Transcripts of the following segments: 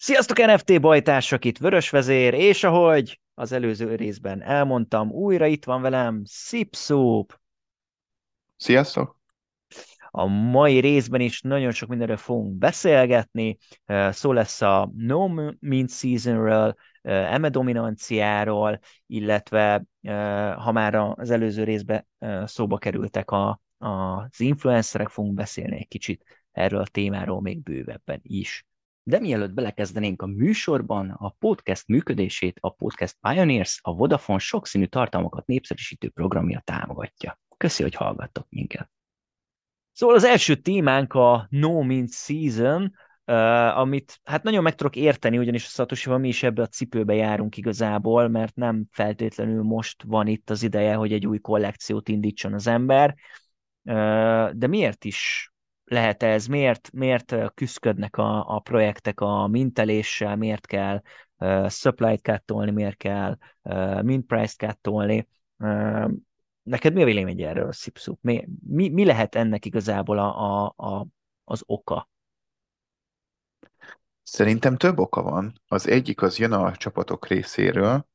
Sziasztok NFT bajtársak, itt Vörös Vezér, és ahogy az előző részben elmondtam, újra itt van velem Szipszúp. Sziasztok! A mai részben is nagyon sok mindenről fogunk beszélgetni, szó lesz a No Mean Seasonről, eme dominanciáról, illetve ha már az előző részben szóba kerültek a, az influencerek, fogunk beszélni egy kicsit erről a témáról még bővebben is. De mielőtt belekezdenénk a műsorban, a podcast működését a Podcast Pioneers, a Vodafone sokszínű tartalmakat népszerűsítő programja támogatja. Köszi, hogy hallgattok minket. Szóval az első témánk a No Mint Season, uh, amit hát nagyon meg tudok érteni, ugyanis a satoshi mi is ebbe a cipőbe járunk igazából, mert nem feltétlenül most van itt az ideje, hogy egy új kollekciót indítson az ember, uh, de miért is lehet ez, miért, miért küzdködnek a, a projektek a minteléssel, miért kell uh, supply-t kattolni, miért kell uh, mint price-t kattolni. Uh, neked mi a vélemény erről, Szipszup? Mi, mi, mi lehet ennek igazából a, a, a, az oka? Szerintem több oka van. Az egyik az jön a csapatok részéről,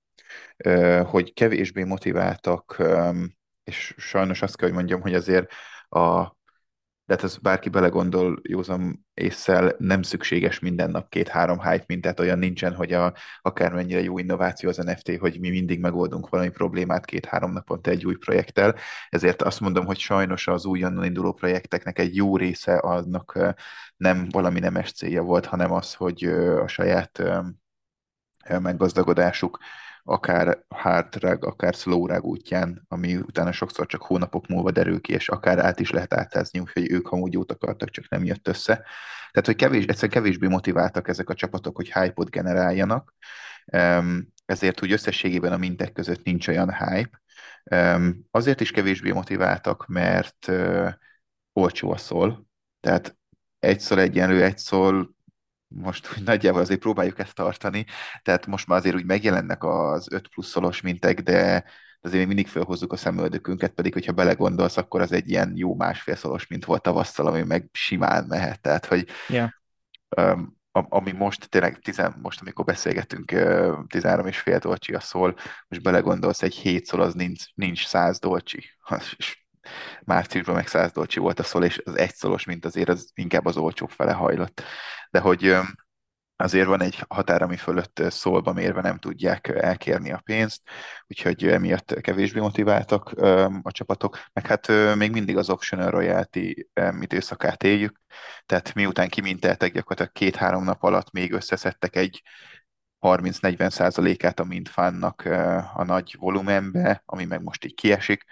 hogy kevésbé motiváltak, és sajnos azt kell, hogy mondjam, hogy azért a de hát ez bárki belegondol józan észszel, nem szükséges minden nap két-három hype mintát, olyan nincsen, hogy a, akármennyire jó innováció az NFT, hogy mi mindig megoldunk valami problémát két-három naponta egy új projekttel. Ezért azt mondom, hogy sajnos az újonnan induló projekteknek egy jó része annak nem valami nemes célja volt, hanem az, hogy a saját meggazdagodásuk akár drag, akár slow drag útján, ami utána sokszor csak hónapok múlva derül ki, és akár át is lehet átázni, úgyhogy ők amúgy jót akartak, csak nem jött össze. Tehát, hogy kevés, egyszerűen kevésbé motiváltak ezek a csapatok, hogy hype-ot generáljanak, ezért úgy összességében a mintek között nincs olyan hype. Azért is kevésbé motiváltak, mert olcsó a szól, tehát egy szól egyenlő egy szól most úgy nagyjából azért próbáljuk ezt tartani, tehát most már azért úgy megjelennek az 5 pluszolos mintek, de azért még mindig felhozzuk a szemöldökünket, pedig hogyha belegondolsz, akkor az egy ilyen jó másfél szolos, mint volt tavasszal, ami meg simán mehet. Tehát, hogy yeah. um, ami most tényleg, tizen, most amikor beszélgetünk, 13 és fél dolcsi a szól, most belegondolsz, egy 7 szól az nincs, nincs 100 dolcsi. És márciusban meg 100 dolcsi volt a szól, és az egy szolos, mint azért az inkább az olcsóbb fele hajlott. De hogy azért van egy határ, ami fölött szólba mérve nem tudják elkérni a pénzt, úgyhogy emiatt kevésbé motiváltak a csapatok, meg hát még mindig az optional royalty időszakát éljük, tehát miután kiminteltek gyakorlatilag két-három nap alatt még összeszedtek egy 30-40 százalékát a mintfánnak a nagy volumenbe, ami meg most így kiesik,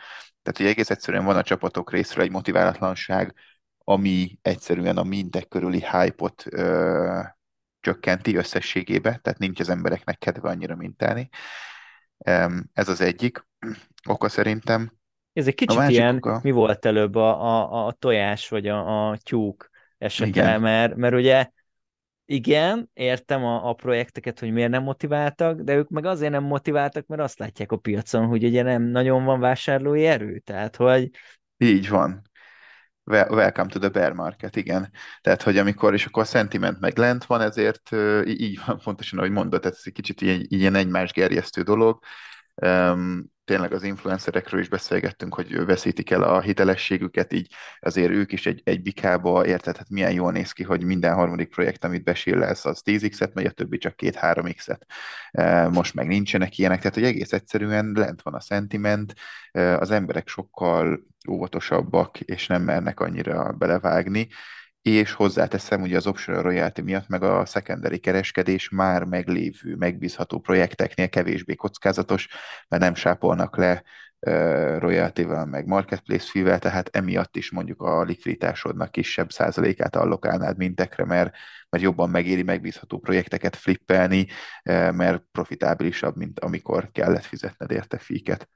tehát, hogy egész egyszerűen van a csapatok részről egy motiválatlanság, ami egyszerűen a mintek körüli hype-ot ö, csökkenti összességébe, tehát nincs az embereknek kedve annyira mintálni. Ez az egyik oka szerintem. Ez egy kicsit ilyen, oka... mi volt előbb a, a, a tojás vagy a, a tyúk esete, mert, mert ugye igen, értem a, a projekteket, hogy miért nem motiváltak, de ők meg azért nem motiváltak, mert azt látják a piacon, hogy ugye nem nagyon van vásárlói erő, tehát hogy... Így van. Welcome to the bear market, igen. Tehát, hogy amikor, és akkor a sentiment meg lent van, ezért így van pontosan, ahogy mondod, tehát ez egy kicsit ilyen, ilyen egymás gerjesztő dolog. Tényleg az influencerekről is beszélgettünk, hogy veszítik el a hitelességüket, így azért ők is egy, egy bikába, érted, hát milyen jól néz ki, hogy minden harmadik projekt, amit besillesz, az 10x-et megy, a többi csak 2-3x-et. Most meg nincsenek ilyenek, tehát hogy egész egyszerűen lent van a sentiment, az emberek sokkal óvatosabbak, és nem mernek annyira belevágni, és hozzáteszem, ugye az Optional Royalty miatt meg a secondary kereskedés már meglévő, megbízható projekteknél kevésbé kockázatos, mert nem sápolnak le uh, meg marketplace fee tehát emiatt is mondjuk a likviditásodnak kisebb százalékát allokálnád mintekre, mert, mert jobban megéri megbízható projekteket flippelni, mert profitábilisabb, mint amikor kellett fizetned érte fíket.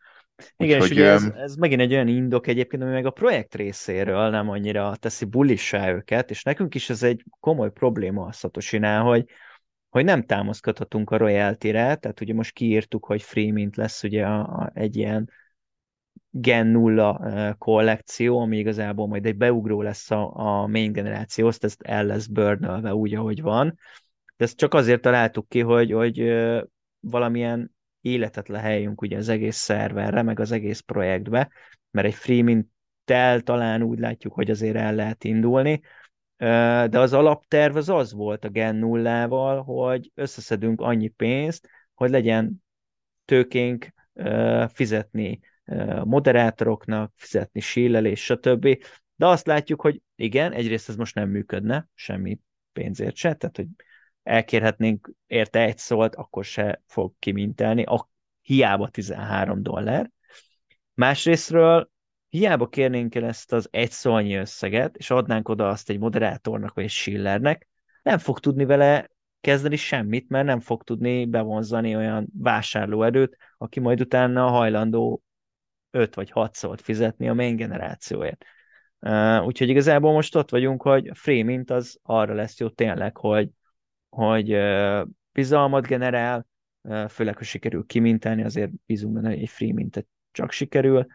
Igen, Úgyhogy, és ugye ez, ez megint egy olyan indok egyébként, ami meg a projekt részéről nem annyira teszi bullissá őket, és nekünk is ez egy komoly probléma a Satoshi-nál, hogy, hogy nem támaszkodhatunk a royalty-re, tehát ugye most kiírtuk, hogy free mint lesz ugye a, a, egy ilyen Gen 0 kollekció, ami igazából majd egy beugró lesz a, a main generációhoz, ezt el lesz burnölve úgy, ahogy van, de ezt csak azért találtuk ki, hogy, hogy valamilyen életet leheljünk ugye az egész szerverre, meg az egész projektbe, mert egy free mintel talán úgy látjuk, hogy azért el lehet indulni, de az alapterv az az volt a Gen nullával, hogy összeszedünk annyi pénzt, hogy legyen tőkénk fizetni moderátoroknak, fizetni sílelés, stb. De azt látjuk, hogy igen, egyrészt ez most nem működne, semmi pénzért se, tehát hogy elkérhetnénk érte egy szólt, akkor se fog kimintelni, a, hiába 13 dollár. Másrésztről hiába kérnénk el ezt az egy szólnyi összeget, és adnánk oda azt egy moderátornak vagy egy Schillernek, nem fog tudni vele kezdeni semmit, mert nem fog tudni bevonzani olyan vásárlóerőt, aki majd utána hajlandó 5 vagy 6 szót fizetni a main generációért. Uh, úgyhogy igazából most ott vagyunk, hogy a free mint az arra lesz jó tényleg, hogy, hogy bizalmat generál, főleg, ha sikerül kimintelni, azért bízunk benne, hogy egy free mintet csak sikerül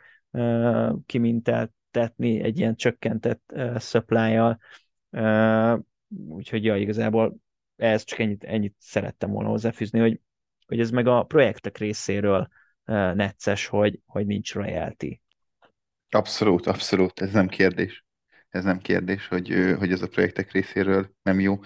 kiminteltetni egy ilyen csökkentett. Uh, úgyhogy ja, igazából ez csak ennyit, ennyit szerettem volna hozzáfűzni, hogy, hogy ez meg a projektek részéről necces, hogy, hogy nincs royalty. Abszolút, abszolút, ez nem kérdés. Ez nem kérdés, hogy, hogy ez a projektek részéről nem jó.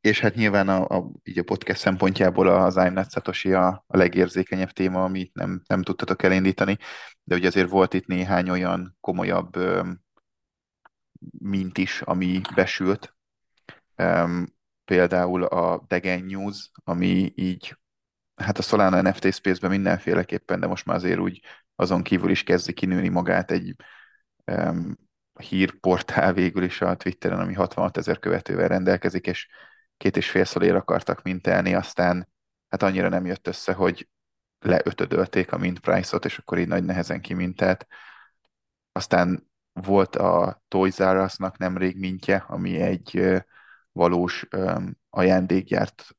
És hát nyilván a, a, így a podcast szempontjából az I'm Not Satoshi a, a legérzékenyebb téma, amit nem, nem tudtatok elindítani, de ugye azért volt itt néhány olyan komolyabb mint is, ami besült. Például a Degen News, ami így, hát a Solana NFT Space-ben mindenféleképpen, de most már azért úgy azon kívül is kezdi kinőni magát egy hírportál végül is a Twitteren, ami 66 ezer követővel rendelkezik, és két és fél szolér akartak mintelni, aztán hát annyira nem jött össze, hogy leötödölték a mint price-ot, és akkor így nagy nehezen kimintelt. Aztán volt a Toys R Us-nak nemrég mintje, ami egy valós ajándékgyárt,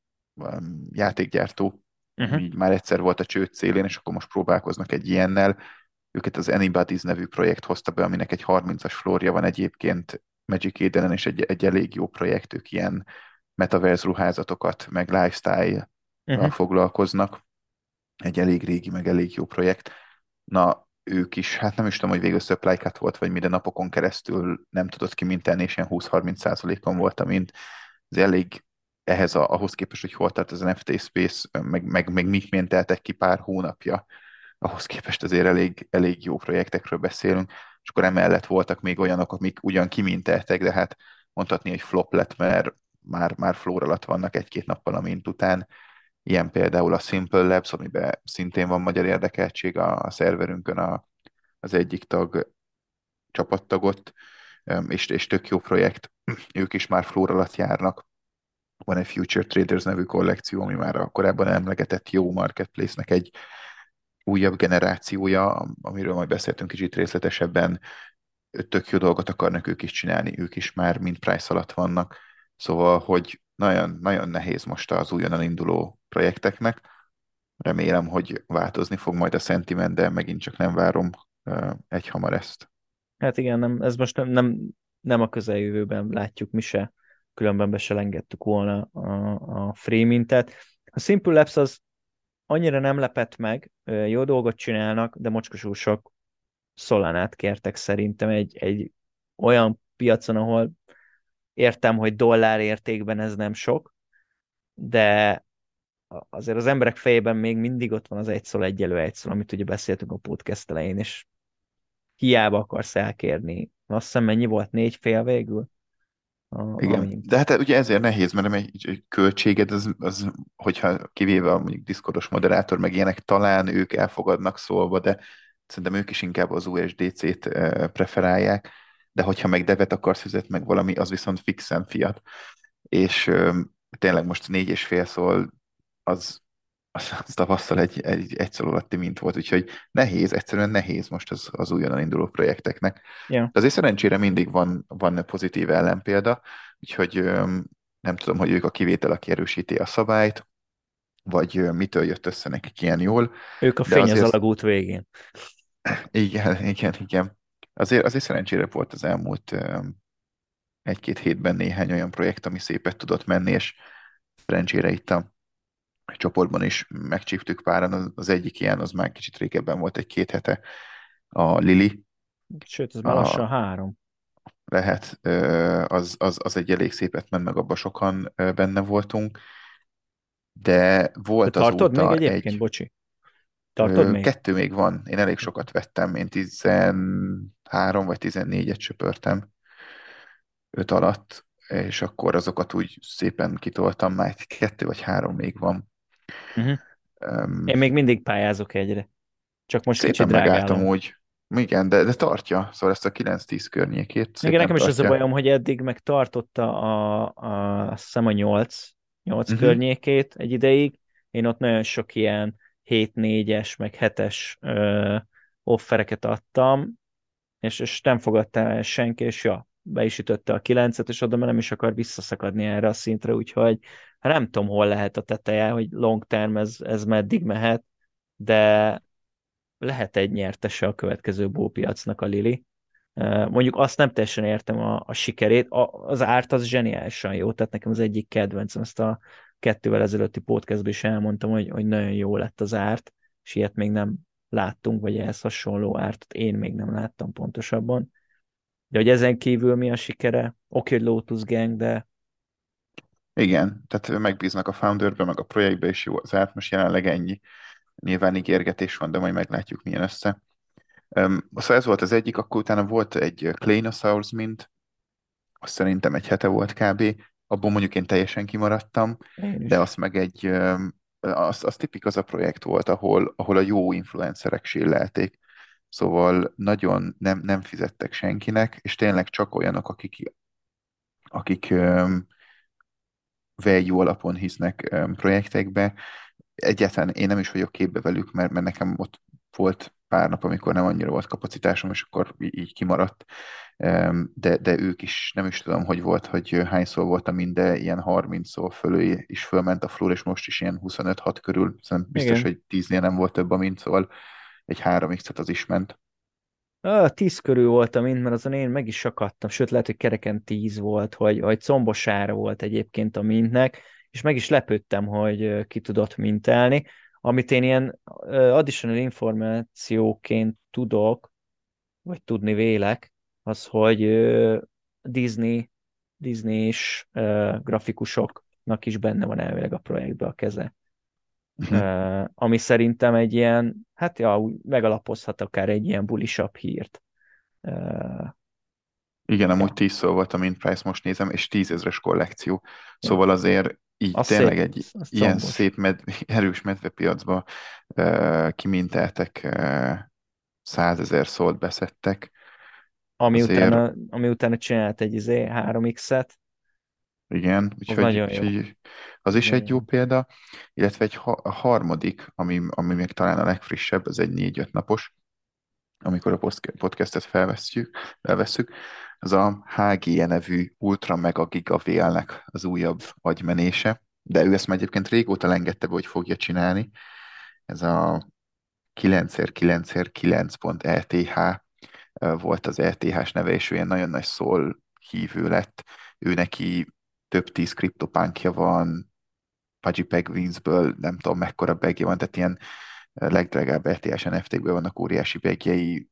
játékgyártó, uh-huh. így már egyszer volt a csőd célén, és akkor most próbálkoznak egy ilyennel. Őket az Anybody's nevű projekt hozta be, aminek egy 30-as florja van egyébként Magic Eden, és egy, egy elég jó projekt, ők ilyen metaverse ruházatokat, meg lifestyle uh-huh. foglalkoznak. Egy elég régi, meg elég jó projekt. Na, ők is, hát nem is tudom, hogy végül supply volt, vagy minden napokon keresztül nem tudott kimintelni, és ilyen 20-30 százalékon volt, amint ez elég ehhez a, ahhoz képest, hogy hol tart az NFT Space, meg, meg, meg mit minteltek ki pár hónapja, ahhoz képest azért elég, elég jó projektekről beszélünk, és akkor emellett voltak még olyanok, amik ugyan kiminteltek, de hát mondhatni, hogy flop lett, mert már, már flóra alatt vannak egy-két nappal a mint után. Ilyen például a Simple Labs, amiben szintén van magyar érdekeltség a, a szerverünkön a, az egyik tag csapattagot, és, és tök jó projekt. Ők is már flóra alatt járnak. Van egy Future Traders nevű kollekció, ami már a korábban emlegetett jó marketplace-nek egy újabb generációja, amiről majd beszéltünk kicsit részletesebben. Tök jó dolgot akarnak ők is csinálni, ők is már mind price alatt vannak Szóval, hogy nagyon, nagyon nehéz most az újonnan induló projekteknek. Remélem, hogy változni fog majd a sentiment, de megint csak nem várom egy hamar ezt. Hát igen, nem, ez most nem, nem, nem a közeljövőben látjuk mi se, különben be se lengettük volna a, a free. A Simple Labs az annyira nem lepett meg, jó dolgot csinálnak, de mocskosul sok szolánát kértek szerintem egy, egy olyan piacon, ahol Értem, hogy dollár értékben ez nem sok, de azért az emberek fejében még mindig ott van az egy szól egyelő egy szól, amit ugye beszéltünk a podcast elején, és hiába akarsz elkérni. Azt hiszem mennyi volt? Négy fél végül? A, Igen, amint. de hát ugye ezért nehéz, mert egy, egy költséged, az, az, hogyha kivéve a mondjuk Discordos moderátor, meg ilyenek, talán ők elfogadnak szólva, de szerintem ők is inkább az USDC-t eh, preferálják, de hogyha meg devet akarsz fizetni, meg valami, az viszont fixen fiat. És ö, tényleg most négy és fél szól, az, az, az tavasszal egy, egy, egy szól alatti mint volt, úgyhogy nehéz, egyszerűen nehéz most az, az újonnan induló projekteknek. Yeah. De azért szerencsére mindig van, van pozitív ellenpélda, úgyhogy ö, nem tudom, hogy ők a kivétel, aki erősíti a szabályt, vagy mitől jött össze nekik ilyen jól. Ők a fény az alagút végén. Igen, igen, igen azért, azért szerencsére volt az elmúlt egy-két hétben néhány olyan projekt, ami szépet tudott menni, és szerencsére itt a csoportban is megcsíptük páran. Az egyik ilyen, az már kicsit régebben volt, egy két hete, a Lili. Sőt, ez már lassan három. Lehet, az, az, az egy elég szépet ment, meg abban sokan benne voltunk. De volt De tartod azóta még egyébként, egy... bocsi? Tartod még? Kettő még van. Én elég sokat vettem. Én 13 vagy 14-et söpörtem öt alatt, és akkor azokat úgy szépen kitoltam, már egy kettő vagy három még van. Uh-huh. Um, Én még mindig pályázok egyre. Csak most szépen kicsit megálltam úgy. Igen, de, de tartja, szóval ezt a 9-10 környékét Igen, nekem is az a tartja. bajom, hogy eddig meg tartotta a, a, azt hiszem a 8, 8 Mhm. környékét egy ideig. Én ott nagyon sok ilyen 7-4-es, meg 7-es ö, offereket adtam, és, és nem fogadta el senki, és ja, be is ütötte a 9-et, és oda már nem is akar visszaszakadni erre a szintre, úgyhogy nem tudom, hol lehet a teteje, hogy long term ez, ez meddig mehet, de lehet egy nyertese a következő bópiacnak a Lili. Mondjuk azt nem teljesen értem a, a sikerét, a, az árt az zseniálisan jó, tehát nekem az egyik kedvencem, ezt a kettővel ezelőtti podcastban is elmondtam, hogy, hogy nagyon jó lett az árt, és ilyet még nem láttunk, vagy ehhez hasonló ártot én még nem láttam pontosabban. De hogy ezen kívül mi a sikere? Oké, hogy Lotus Gang, de Igen, tehát megbíznak a founderbe, meg a projektbe is jó az át, most jelenleg ennyi. Nyilván ígérgetés van, de majd meglátjuk, milyen össze. Um, szóval ez volt az egyik, akkor utána volt egy Kleinosaurus mint, azt szerintem egy hete volt kb. Abból mondjuk én teljesen kimaradtam, én de az meg egy, az, az tipik az a projekt volt, ahol, ahol a jó influencerek sillelték. Szóval nagyon nem, nem fizettek senkinek, és tényleg csak olyanok, akik, akik um, value alapon hisznek um, projektekbe. Egyáltalán én nem is vagyok képbe velük, mert, mert nekem ott volt pár nap, amikor nem annyira volt kapacitásom, és akkor így kimaradt. De, de ők is, nem is tudom, hogy volt, hogy hányszor voltam minden, ilyen 30 szó fölé is fölment a flór, és most is ilyen 25-6 körül. Szerintem biztos, Igen. hogy 10-nél nem volt több a mint, szóval egy 3x-et az is ment. Ah, tíz körül voltam mint, mert azon én meg is akadtam, sőt lehet, hogy kereken tíz volt, hogy, hogy combosára volt egyébként a mintnek, és meg is lepődtem, hogy ki tudott mintelni. Amit én ilyen additional információként tudok, vagy tudni vélek, az, hogy Disney, Disney-s ö, grafikusoknak is benne van elvileg a projektbe a keze. Mhm. Uh, ami szerintem egy ilyen, hát ja, megalapozhat akár egy ilyen bulisabb hírt. Uh, Igen, amúgy ja, 10 szó volt a mint price, most nézem, és 10 ezres kollekció. Szóval azért így az tényleg szép, egy az ilyen combos. szép, med, erős medvepiacba uh, kiminteltek uh, százezer szót beszedtek. Ami Azért utána, ami utána csinált egy izé, 3x-et, Igen, az úgyhogy, jó. úgyhogy az is Nagyon egy jó példa, illetve egy ha- a harmadik, ami, ami még talán a legfrissebb, az egy négy-öt napos, amikor a podcastet felvesszük, felvesszük, az a HGE nevű Ultra Mega Giga Vélnek az újabb agymenése, de ő ezt már egyébként régóta lengette be, hogy fogja csinálni. Ez a 9x9x9.ETH volt az ETH-s neve, és ő ilyen nagyon nagy szól hívő lett. Ő neki több tíz kriptopánkja van, Pudgy Penguinsből nem tudom mekkora begje van, tehát ilyen legdrágább ETH NFT-kből vannak óriási begjei,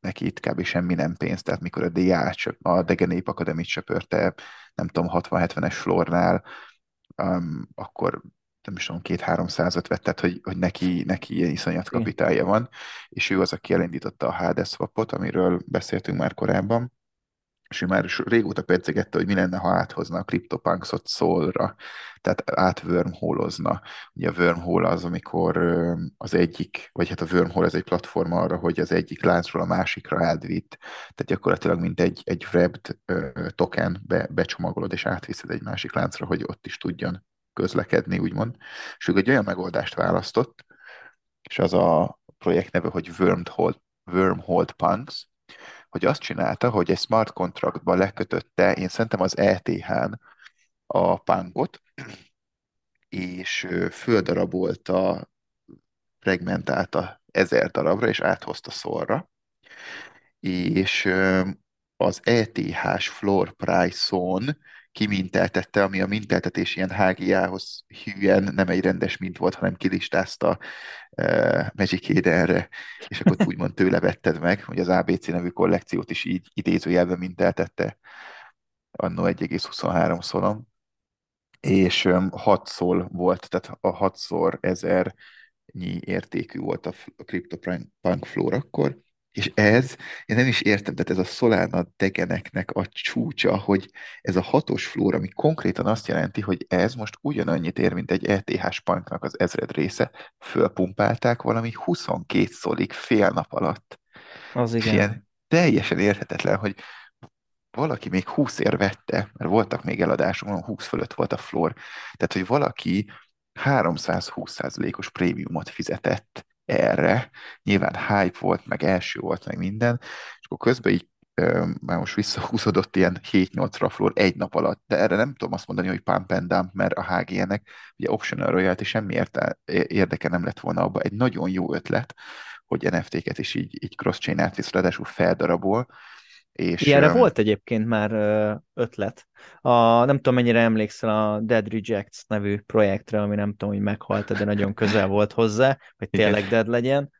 neki itt kb. semmi nem pénz, tehát mikor a DA a Dege Nép Akademit söpörte, nem tudom, 60-70-es flornál, um, akkor nem is tudom, két-háromszázat vett, tehát hogy, hogy neki, neki ilyen iszonyat kapitálja van, és ő az, aki elindította a HD swapot, amiről beszéltünk már korábban, és ő már régóta percegette, hogy mi lenne, ha áthozna a CryptoPunksot Soulra, tehát átwormholozna. Ugye a wormhole az, amikor az egyik, vagy hát a wormhole ez egy platform arra, hogy az egyik láncról a másikra átvitt. Tehát gyakorlatilag mint egy, egy wrapped token be, becsomagolod és átviszed egy másik láncra, hogy ott is tudjon közlekedni, úgymond. És ő egy olyan megoldást választott, és az a projekt neve, hogy Wormhole, Wormhole Punks, hogy azt csinálta, hogy egy smart contractba lekötötte, én szerintem az ETH-n a punkot, és földarabolta, fragmentálta ezer darabra, és áthozta szorra, és az ETH-s floor price-on kiminteltette, ami a minteltetés ilyen HGA-hoz hűen nem egy rendes mint volt, hanem kilistázta uh, Magic Edenre, és akkor úgymond tőle vetted meg, hogy az ABC nevű kollekciót is így idézőjelben minteltette. Annó 1,23 szolom, és um, 6 szól volt, tehát a 6 szor 1000 nyi értékű volt a, a CryptoPunk Floor akkor, és ez, én nem is értem, tehát ez a Solana degeneknek a csúcsa, hogy ez a hatos flór, ami konkrétan azt jelenti, hogy ez most ugyanannyit ér, mint egy ETH Spunknak az ezred része, fölpumpálták valami 22 szolig fél nap alatt. Az És igen. ilyen teljesen érthetetlen, hogy valaki még 20 ér vette, mert voltak még eladások, 20 fölött volt a floor, tehát hogy valaki 320%-os prémiumot fizetett erre, nyilván hype volt, meg első volt, meg minden, és akkor közben így már most visszahúzódott ilyen 7-8 floor egy nap alatt, de erre nem tudom azt mondani, hogy pump and dump, mert a HGN-nek ugye optional royalty semmi érte, érdeke nem lett volna abba. Egy nagyon jó ötlet, hogy NFT-ket is így, így cross-chain átvisz, ráadásul feldarabol, és, Ilyenre volt egyébként már ötlet. A, nem tudom, mennyire emlékszel a Dead Rejects nevű projektre, ami nem tudom, hogy meghalt, de nagyon közel volt hozzá, hogy tényleg Igen. dead legyen.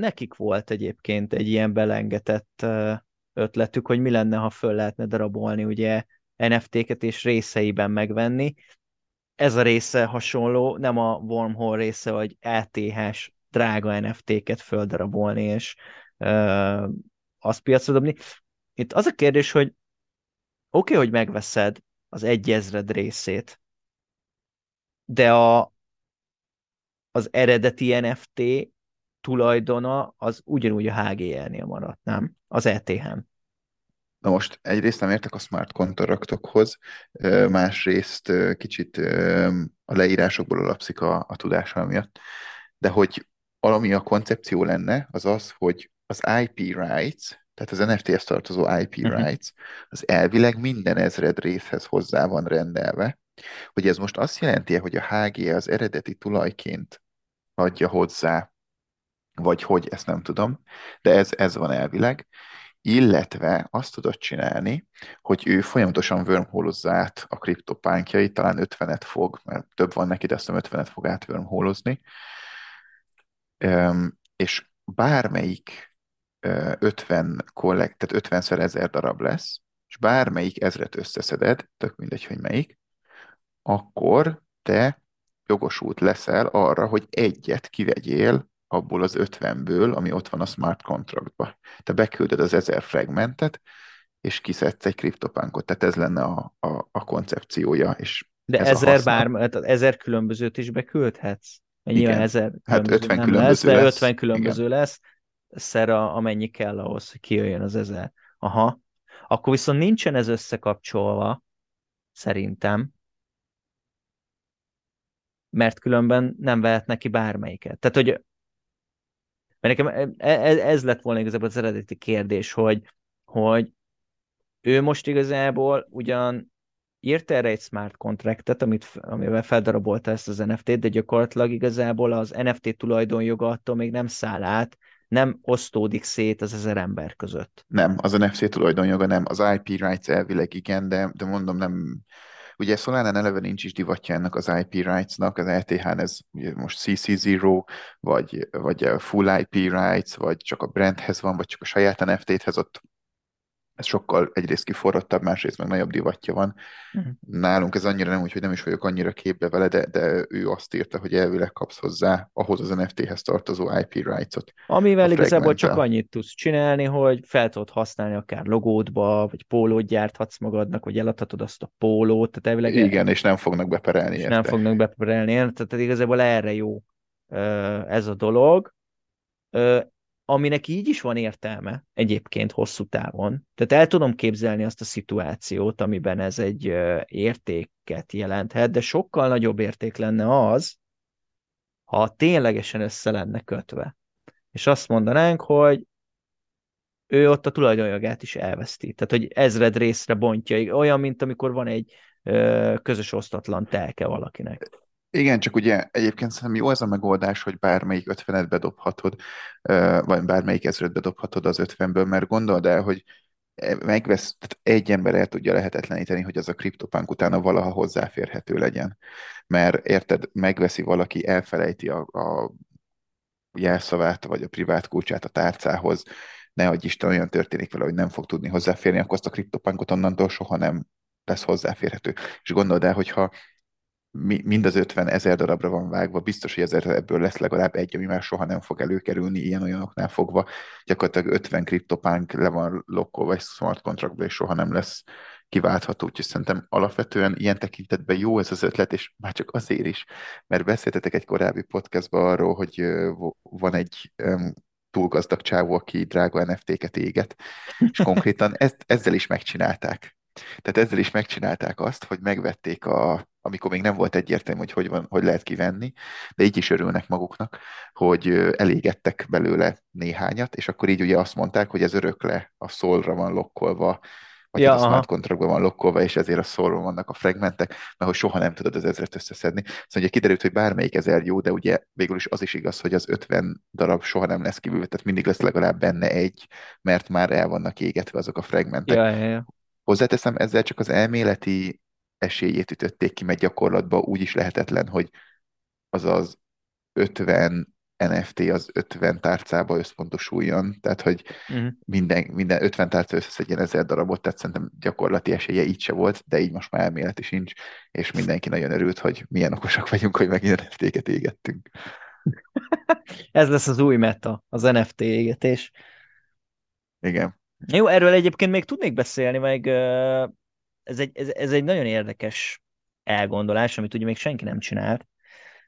Nekik volt egyébként egy ilyen belengetett ötletük, hogy mi lenne, ha föl lehetne darabolni ugye NFT-ket és részeiben megvenni. Ez a része hasonló, nem a Wormhole része, hogy ETH-s drága NFT-ket földarabolni és uh, azt piacra dobni. Itt az a kérdés, hogy oké, okay, hogy megveszed az egyezred részét, de a, az eredeti NFT tulajdona az ugyanúgy a HGL-nél maradt, nem? Az ETH-n. Na most egyrészt nem értek a smart kontraktokhoz, másrészt kicsit a leírásokból alapszik a, a tudása miatt, de hogy valami a koncepció lenne, az az, hogy az IP rights, tehát az NFT-hez tartozó IP uh-huh. Mhm. rights, az elvileg minden ezred részhez hozzá van rendelve, hogy ez most azt jelenti, hogy a HG az eredeti tulajként adja hozzá, vagy hogy, ezt nem tudom, de ez, ez van elvileg, illetve azt tudod csinálni, hogy ő folyamatosan wormholozza át a kriptopánkjait, talán 50-et fog, mert több van neki, de azt 50-et fog át wormholozni, és bármelyik 50 kollekt, tehát 50 ezer darab lesz, és bármelyik ezret összeszeded, tök mindegy, hogy melyik, akkor te jogosult leszel arra, hogy egyet kivegyél abból az 50-ből, ami ott van a smart contractba. Te beküldöd az ezer fragmentet, és kiszedsz egy kriptopánkot. Tehát ez lenne a, a, a koncepciója. És De ez ezer, bár, hát ezer különbözőt is beküldhetsz? Igen. ezer hát 50 különböző lesz, lesz. De 50 különböző Igen. lesz szer, amennyi kell ahhoz, hogy kijöjjön az ezer. Aha. Akkor viszont nincsen ez összekapcsolva, szerintem, mert különben nem vehet neki bármelyiket. Tehát, hogy mert nekem ez, e, ez lett volna igazából az eredeti kérdés, hogy, hogy ő most igazából ugyan írt erre egy smart contractet, amit, amivel feldarabolta ezt az NFT-t, de gyakorlatilag igazából az NFT tulajdonjoga attól még nem száll át, nem osztódik szét az ezer ember között. Nem, az NFC tulajdonjoga nem. Az IP rights elvileg igen, de, de mondom nem, Ugye Solana eleve nincs is divatja ennek az IP rights-nak, az ETH-n ez ugye most CC0, vagy, vagy full IP rights, vagy csak a brandhez van, vagy csak a saját NFT-hez, ott ez sokkal egyrészt kiforrottabb, másrészt meg nagyobb divatja van. Uh-huh. Nálunk ez annyira nem úgy, hogy nem is vagyok annyira képbe vele, de, de ő azt írta, hogy elvileg kapsz hozzá ahhoz az NFT-hez tartozó IP rights-ot. Amivel igazából csak annyit tudsz csinálni, hogy fel tudod használni akár logódba, vagy pólót gyárthatsz magadnak, vagy eladhatod azt a pólót. Tehát elvileg Igen, el... és nem fognak beperelni és érte. nem fognak beperelni érte, tehát igazából erre jó ez a dolog aminek így is van értelme egyébként hosszú távon. Tehát el tudom képzelni azt a szituációt, amiben ez egy értéket jelenthet, de sokkal nagyobb érték lenne az, ha ténylegesen össze lenne kötve. És azt mondanánk, hogy ő ott a tulajdonjogát is elveszti. Tehát, hogy ezred részre bontja, olyan, mint amikor van egy közös osztatlan telke valakinek. Igen, csak ugye egyébként szerintem jó ez a megoldás, hogy bármelyik ötvenet bedobhatod, vagy bármelyik ezret bedobhatod az ötvenből, mert gondold el, hogy megvesz, tehát egy ember el tudja lehetetleníteni, hogy az a kriptopánk utána valaha hozzáférhető legyen. Mert érted, megveszi valaki, elfelejti a, a jelszavát, vagy a privát kulcsát a tárcához, ne adj Isten, olyan történik vele, hogy nem fog tudni hozzáférni, akkor azt a kriptopankot onnantól soha nem lesz hozzáférhető. És gondold el, hogyha mind az 50 ezer darabra van vágva, biztos, hogy ezer ebből lesz legalább egy, ami már soha nem fog előkerülni ilyen-olyanoknál fogva. Gyakorlatilag 50 kriptopánk le van lokkolva egy smart contractba, és soha nem lesz kiváltható. Úgyhogy szerintem alapvetően ilyen tekintetben jó ez az ötlet, és már csak azért is, mert beszéltetek egy korábbi podcastban arról, hogy van egy túl gazdag csávó, aki drága NFT-ket éget, és konkrétan ezt, ezzel is megcsinálták. Tehát ezzel is megcsinálták azt, hogy megvették a, amikor még nem volt egyértelmű, hogy hogy, van, hogy lehet kivenni, de így is örülnek maguknak, hogy elégettek belőle néhányat, és akkor így ugye azt mondták, hogy ez örökle a szolra van lokkolva, vagy ja, hát a smart contractban van lokkolva, és ezért a szolról vannak a fragmentek, mert hogy soha nem tudod az ezret összeszedni. Szóval ugye kiderült, hogy bármelyik ezer jó, de ugye végül is az is igaz, hogy az 50 darab soha nem lesz kívül, tehát mindig lesz legalább benne egy, mert már el vannak égetve azok a fragmentek. Ja, ja, ja. Hozzáteszem, ezzel csak az elméleti esélyét ütötték ki, mert gyakorlatban úgy is lehetetlen, hogy az az 50 NFT az 50 tárcába összpontosuljon, tehát hogy uh-huh. minden, minden 50 tárca összeszedjen ezer darabot, tehát szerintem gyakorlati esélye így se volt, de így most már elméleti sincs, és mindenki nagyon örült, hogy milyen okosak vagyunk, hogy megint NFT-ket égettünk. Ez lesz az új meta, az NFT égetés. Igen. Jó, erről egyébként még tudnék beszélni, meg ez egy, ez, ez egy nagyon érdekes elgondolás, amit ugye még senki nem csinált.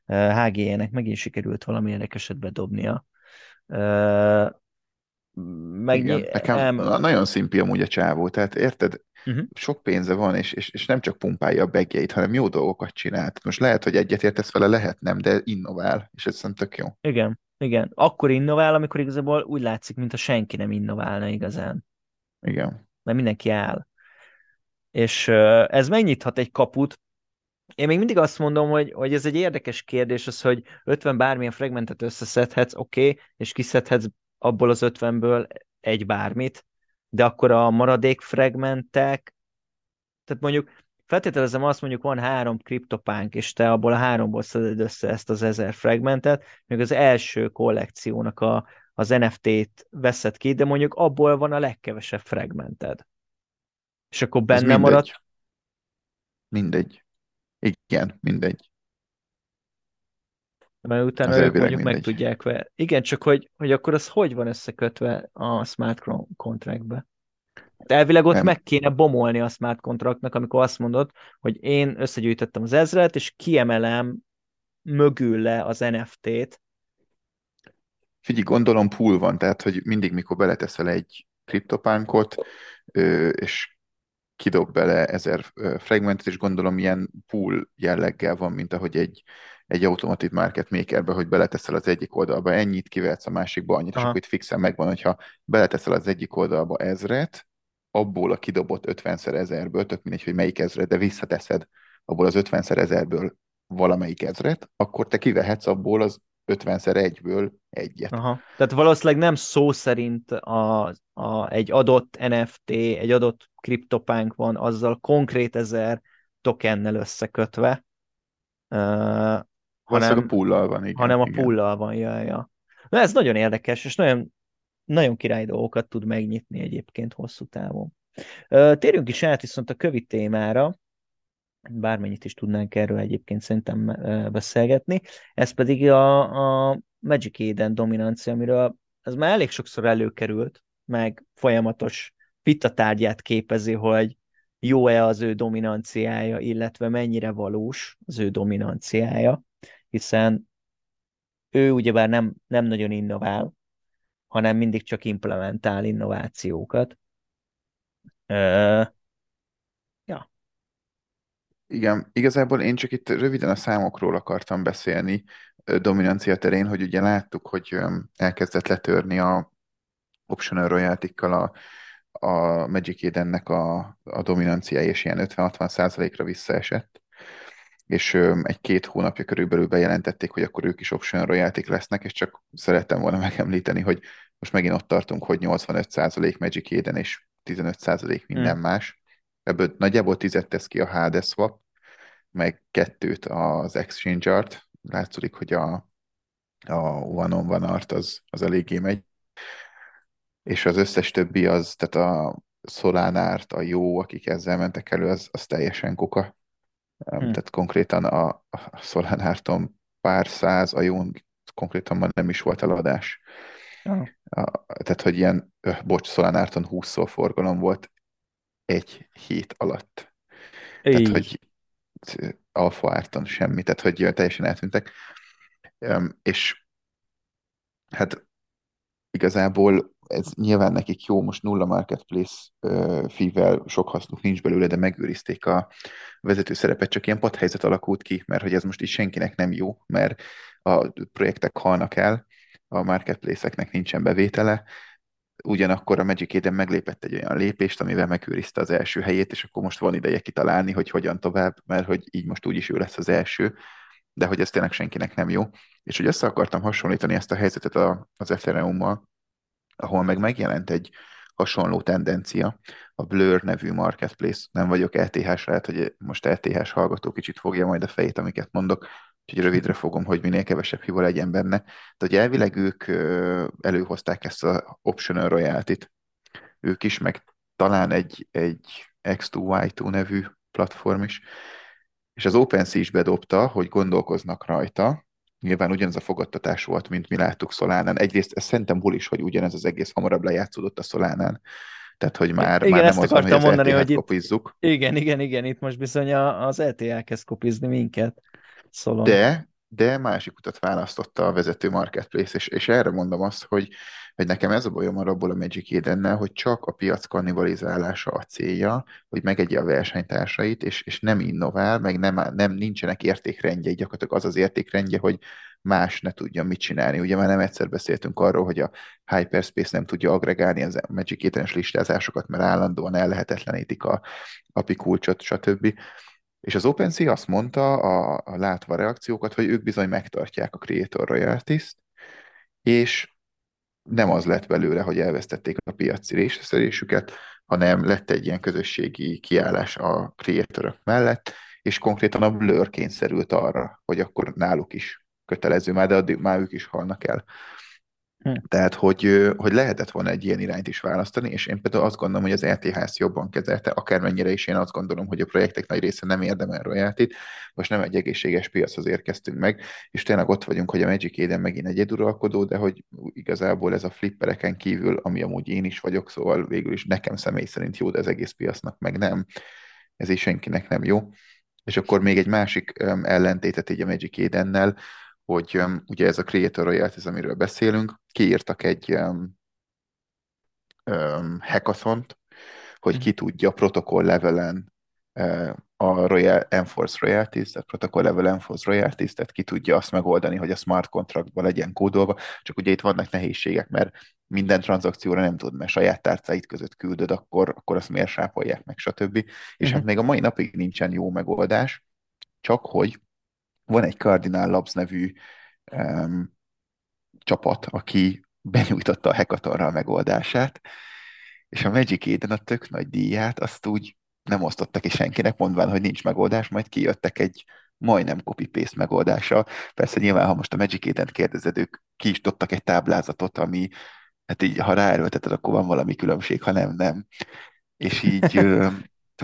HG-nek megint sikerült valami érdekeset bedobnia. Meg, Igen, nekem em... nagyon szimpi amúgy a csávó, tehát érted, uh-huh. sok pénze van, és, és, és nem csak pumpálja a begjeit, hanem jó dolgokat csinált. Most lehet, hogy egyet értesz vele, lehet nem, de innovál, és ez szerintem tök jó. Igen, igen. Akkor innovál, amikor igazából úgy látszik, mintha senki nem innoválna igazán. Igen. Mert mindenki áll. És ez megnyithat egy kaput. Én még mindig azt mondom, hogy, hogy ez egy érdekes kérdés, az, hogy 50 bármilyen fragmentet összeszedhetsz, oké, okay, és kiszedhetsz abból az 50-ből egy bármit, de akkor a maradék fragmentek, tehát mondjuk feltételezem azt mondjuk van három kriptopánk, és te abból a háromból szeded össze ezt az ezer fragmentet, még az első kollekciónak a, az NFT-t veszed ki, de mondjuk abból van a legkevesebb fragmented. És akkor benne mindegy. maradt? Mindegy. Igen, mindegy. Mert utána ők mondjuk mindegy. meg tudják vele. Igen, csak hogy, hogy akkor az hogy van összekötve a smart contractbe? De elvileg ott nem. meg kéne bomolni a smart contractnak, amikor azt mondod, hogy én összegyűjtöttem az ezret, és kiemelem mögül le az NFT-t. Figyelj, gondolom pool van, tehát hogy mindig, mikor beleteszel egy kriptopánkot, és kidob bele ezer fragmentet, és gondolom ilyen pool jelleggel van, mint ahogy egy, egy automatív market makerbe, hogy beleteszel az egyik oldalba ennyit, kivehetsz a másikba annyit, Aha. és akkor itt fixen megvan, hogyha beleteszel az egyik oldalba ezret, abból a kidobott 50-szer ezerből, tök mindegy, hogy melyik ezret, de visszateszed abból az 50-szer ezerből valamelyik ezret, akkor te kivehetsz abból az 50-szer egyből egyet. Aha. Tehát valószínűleg nem szó szerint a, a, egy adott NFT, egy adott kriptopánk van, azzal konkrét ezer tokennel összekötve, uh, hanem, a pullal van, igen. Hanem a igen. pullal van, ja, ja. Na ez nagyon érdekes, és nagyon, nagyon király dolgokat tud megnyitni egyébként hosszú távon. Térjünk is át viszont a kövi témára, bármennyit is tudnánk erről egyébként szerintem beszélgetni, ez pedig a, a Magic Eden dominancia, amiről ez már elég sokszor előkerült, meg folyamatos vitatárgyát képezi, hogy jó-e az ő dominanciája, illetve mennyire valós az ő dominanciája, hiszen ő ugyebár nem, nem nagyon innovál, hanem mindig csak implementál innovációkat. Igen, igazából én csak itt röviden a számokról akartam beszélni dominancia terén, hogy ugye láttuk, hogy elkezdett letörni a optional royalty a, a Magic Edennek a, a dominanciája, és ilyen 50-60 százalékra visszaesett és egy-két hónapja körülbelül bejelentették, hogy akkor ők is optional royalty lesznek, és csak szerettem volna megemlíteni, hogy most megint ott tartunk, hogy 85% Magic Eden és 15% minden hmm. más. Ebből nagyjából 10 tesz ki a HD swap, meg kettőt az exchange art. Látszik, hogy a, a one-on-one art az, az eléggé megy. És az összes többi az, tehát a Solánárt, a jó, akik ezzel mentek elő, az, az teljesen kuka. Hmm. Tehát konkrétan a, a Solánárton pár száz, a jó konkrétan már nem is volt eladás. Ah. A, tehát, hogy ilyen, bocs, Solánárton 20-szor forgalom volt egy hét alatt. Így. Tehát, hogy alfa árton semmi, tehát, hogy teljesen eltűntek. És hát igazából ez nyilván nekik jó, most nulla marketplace fee sok hasznuk nincs belőle, de megőrizték a vezető szerepet, csak ilyen padhelyzet alakult ki, mert hogy ez most is senkinek nem jó, mert a projektek halnak el, a marketplace-eknek nincsen bevétele, ugyanakkor a Magic Eden meglépett egy olyan lépést, amivel megőrizte az első helyét, és akkor most van ideje kitalálni, hogy hogyan tovább, mert hogy így most úgyis ő lesz az első, de hogy ez tényleg senkinek nem jó. És hogy össze akartam hasonlítani ezt a helyzetet az Ethereum-mal, ahol meg megjelent egy hasonló tendencia, a Blur nevű marketplace, nem vagyok LTH, lehet, hogy most LTH hallgató kicsit fogja majd a fejét, amiket mondok, úgyhogy rövidre fogom, hogy minél kevesebb hiba legyen benne. De hogy elvileg ők előhozták ezt a optional royalty-t, ők is, meg talán egy, egy X2Y2 nevű platform is, és az OpenSea is bedobta, hogy gondolkoznak rajta, nyilván ugyanaz a fogadtatás volt, mint mi láttuk Szolánán. Egyrészt ez szerintem is, hogy ugyanez az egész hamarabb lejátszódott a Szolánán. Tehát, hogy már, igen, már nem az, hogy az mondani, hogy kopizzuk. Igen, igen, igen, itt most bizony az ETH kezd kopizni minket. Szolon. De, de másik utat választotta a vezető marketplace, és, és erre mondom azt, hogy, hogy nekem ez a bajom abból a Magic Edennel, hogy csak a piac kannibalizálása a célja, hogy megegye a versenytársait, és, és nem innovál, meg nem, nem nincsenek értékrendjei, gyakorlatilag az az értékrendje, hogy más ne tudja mit csinálni. Ugye már nem egyszer beszéltünk arról, hogy a Hyperspace nem tudja agregálni az Magic Eden-es listázásokat, mert állandóan ellehetetlenítik a API kulcsot, stb. És az OpenSea azt mondta, a, a látva reakciókat, hogy ők bizony megtartják a Creator Royalties-t, és nem az lett belőle, hogy elvesztették a piaci részesedésüket, hanem lett egy ilyen közösségi kiállás a creatorok mellett, és konkrétan a Blur kényszerült arra, hogy akkor náluk is kötelező már, de addig már ők is halnak el. Hm. Tehát, hogy, hogy lehetett volna egy ilyen irányt is választani, és én például azt gondolom, hogy az RTH ezt jobban kezelte, akármennyire is én azt gondolom, hogy a projektek nagy része nem érdemel royaltit, most nem egy egészséges piachoz érkeztünk meg, és tényleg ott vagyunk, hogy a Magic Eden megint egy egyeduralkodó, de hogy igazából ez a flippereken kívül, ami amúgy én is vagyok, szóval végül is nekem személy szerint jó, de az egész piacnak meg nem, ez is senkinek nem jó. És akkor még egy másik ellentétet így a Magic Edennel, hogy ugye ez a Creator Royalties, amiről beszélünk, kiírtak egy um, um, hackathon hogy mhm. ki tudja protokoll levelen uh, a Royal, Enforce Royalties, tehát protokoll level Enforce Royalties, tehát ki tudja azt megoldani, hogy a smart contractba legyen kódolva, csak ugye itt vannak nehézségek, mert minden tranzakcióra nem tud, mert saját tárcáit között küldöd, akkor, akkor azt miért sápolják meg, stb. És uh-huh. hát még a mai napig nincsen jó megoldás, csak hogy van egy Cardinal Labs nevű um, csapat, aki benyújtotta a hackathonra a megoldását, és a Magic Eden a tök nagy díját azt úgy nem osztotta ki senkinek, mondván, hogy nincs megoldás, majd kijöttek egy majdnem copy-paste megoldása. Persze nyilván, ha most a Magic Eden kérdezed, ők ki is dobtak egy táblázatot, ami, hát így, ha ráerőlteted, akkor van valami különbség, ha nem, nem. És így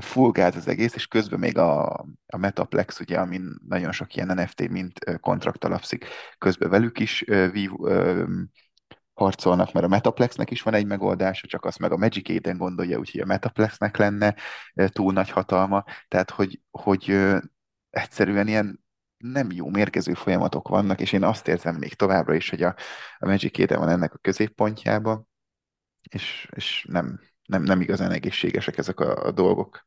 fulgált az egész, és közben még a, a Metaplex, ugye, amin nagyon sok ilyen NFT, mint kontrakt alapszik, közben velük is vív, harcolnak, mert a Metaplexnek is van egy megoldása, csak azt meg a Magic Eden gondolja, úgyhogy a Metaplexnek lenne túl nagy hatalma, tehát hogy, hogy egyszerűen ilyen nem jó mérgező folyamatok vannak, és én azt érzem még továbbra is, hogy a, a Magic Eden van ennek a középpontjában, és, és nem, nem, nem igazán egészségesek ezek a, a dolgok.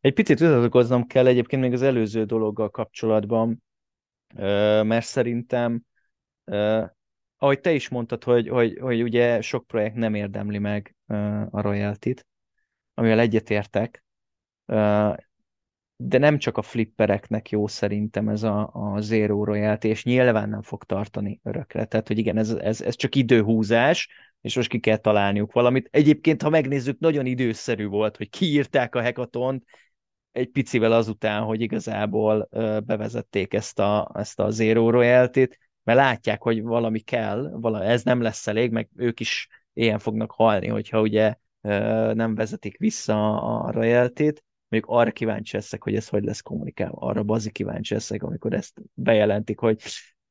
Egy picit vitatkoznom kell egyébként még az előző dologgal kapcsolatban, mert szerintem, ahogy te is mondtad, hogy, hogy, hogy ugye sok projekt nem érdemli meg a royaltit, amivel egyetértek, de nem csak a flippereknek jó szerintem ez a, a zero royalty, és nyilván nem fog tartani örökre. Tehát, hogy igen, ez, ez, ez csak időhúzás, és most ki kell találniuk valamit. Egyébként, ha megnézzük, nagyon időszerű volt, hogy kiírták a hekatont, egy picivel azután, hogy igazából bevezették ezt a, ezt a Zero royalty mert látják, hogy valami kell, vala, ez nem lesz elég, meg ők is ilyen fognak halni, hogyha ugye nem vezetik vissza a royalty-t, mondjuk arra kíváncsi leszek, hogy ez hogy lesz kommunikálva. Arra bazi kíváncsi leszek, amikor ezt bejelentik, hogy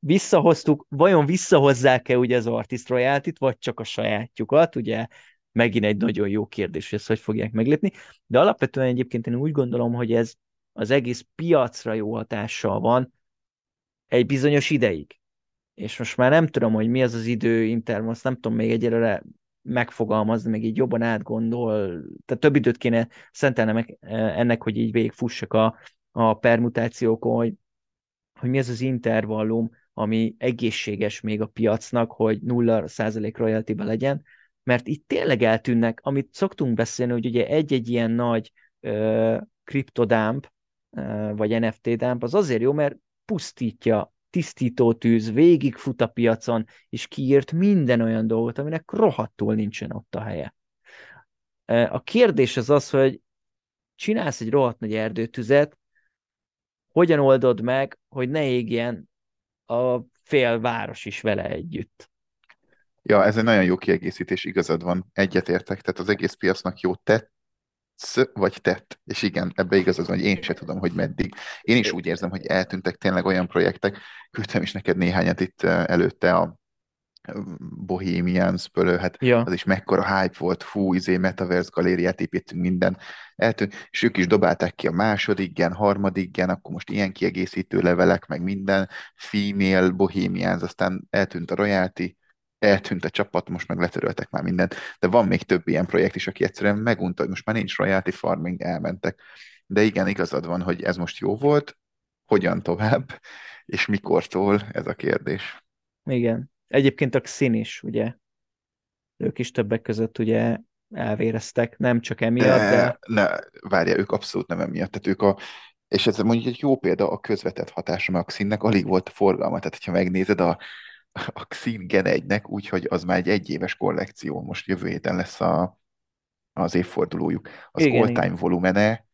visszahoztuk, vajon visszahozzák-e ugye az Artist royalty vagy csak a sajátjukat, ugye megint egy nagyon jó kérdés, hogy ezt hogy fogják meglépni, de alapvetően egyébként én úgy gondolom, hogy ez az egész piacra jó hatással van egy bizonyos ideig. És most már nem tudom, hogy mi az az időinterm, azt nem tudom még egyelőre megfogalmazni, meg így jobban átgondol, tehát több időt kéne szentelnem ennek, hogy így végigfussak a, a permutációkon, hogy, hogy mi az az intervallum, ami egészséges még a piacnak, hogy 0% royalty legyen, mert itt tényleg eltűnnek, amit szoktunk beszélni, hogy ugye egy-egy ilyen nagy kriptodump, vagy NFT dump, az azért jó, mert pusztítja, tisztító tűz, végigfut a piacon, és kiírt minden olyan dolgot, aminek rohadtul nincsen ott a helye. A kérdés az az, hogy csinálsz egy rohadt nagy erdőtüzet, hogyan oldod meg, hogy ne égjen a fél város is vele együtt. Ja, ez egy nagyon jó kiegészítés, igazad van, egyetértek, tehát az egész piacnak jó tett, vagy tett. És igen, ebbe igazad van, hogy én sem tudom, hogy meddig. Én is úgy érzem, hogy eltűntek tényleg olyan projektek, küldtem is neked néhányat itt előtte a Bohemians ből, hát ja. az is mekkora hype volt, fú, izé, Metaverse galériát építünk, minden eltűnt, és ők is dobálták ki a második gen, harmadik gen, akkor most ilyen kiegészítő levelek, meg minden, female, Bohemians, aztán eltűnt a royalty, eltűnt a csapat, most meg letöröltek már mindent, de van még több ilyen projekt is, aki egyszerűen megunta, hogy most már nincs royalty farming, elmentek. De igen, igazad van, hogy ez most jó volt, hogyan tovább, és mikortól, ez a kérdés. Igen. Egyébként a szín is, ugye? Ők is többek között ugye elvéreztek, nem csak emiatt, de... de... Ne, várja, ők abszolút nem emiatt. Tehát ők a, és ez mondjuk egy jó példa a közvetett hatása, mert a színnek alig volt forgalma. Tehát, hogyha megnézed a, a Xin Gen 1-nek, úgyhogy az már egy egyéves kollekció, most jövő héten lesz a, az évfordulójuk. Az igen, all-time igen. volumene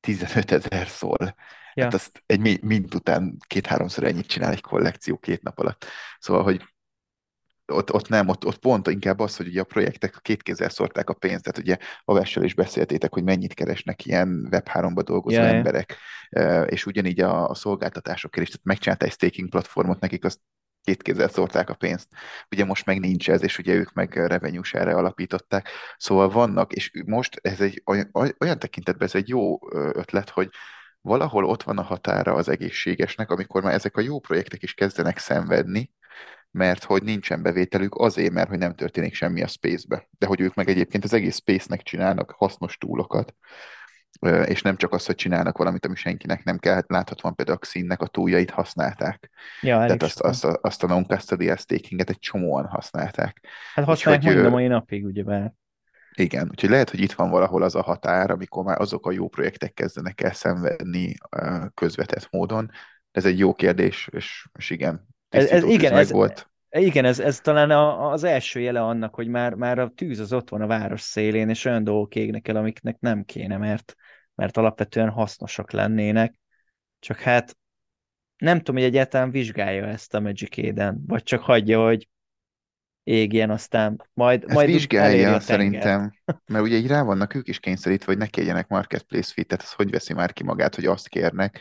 15 ezer szól. Ja. Hát azt egy mint után két-háromszor ennyit csinál egy kollekció két nap alatt. Szóval, hogy ott, ott nem, ott, ott pont inkább az, hogy ugye a projektek két kézzel szórták a pénzt, tehát ugye a Vessel is beszéltétek, hogy mennyit keresnek ilyen Web3-ba dolgozó yeah, emberek, és ugyanígy a, a szolgáltatásokért is, tehát megcsinálta egy staking platformot, nekik azt két kézzel szórták a pénzt. Ugye most meg nincs ez, és ugye ők meg revenue erre alapították. Szóval vannak, és most ez egy olyan, olyan tekintetben ez egy jó ötlet, hogy valahol ott van a határa az egészségesnek, amikor már ezek a jó projektek is kezdenek szenvedni, mert hogy nincsen bevételük azért, mert hogy nem történik semmi a space-be. De hogy ők meg egyébként az egész space-nek csinálnak hasznos túlokat, és nem csak az, hogy csinálnak valamit, ami senkinek nem kell, hát láthatóan például a Xinnek a túljait használták. Ja, Tehát azt, azt, a, azt a non-custodial stakinget egy csomóan használták. Hát használják mind a mai napig, ugyebár. Igen, úgyhogy lehet, hogy itt van valahol az a határ, amikor már azok a jó projektek kezdenek el szenvedni közvetett módon. Ez egy jó kérdés, és, és igen, ez, ez, igen, ez, volt. Igen, ez, ez talán a, az első jele annak, hogy már, már a tűz az ott van a város szélén, és olyan dolgok égnek el, amiknek nem kéne, mert, mert alapvetően hasznosak lennének. Csak hát nem tudom, hogy egyáltalán vizsgálja ezt a Magic Eden, vagy csak hagyja, hogy égjen, aztán majd, Ezt majd vizsgálja szerintem, mert ugye így rá vannak ők is kényszerítve, hogy ne kérjenek marketplace fit, tehát az hogy veszi már ki magát, hogy azt kérnek,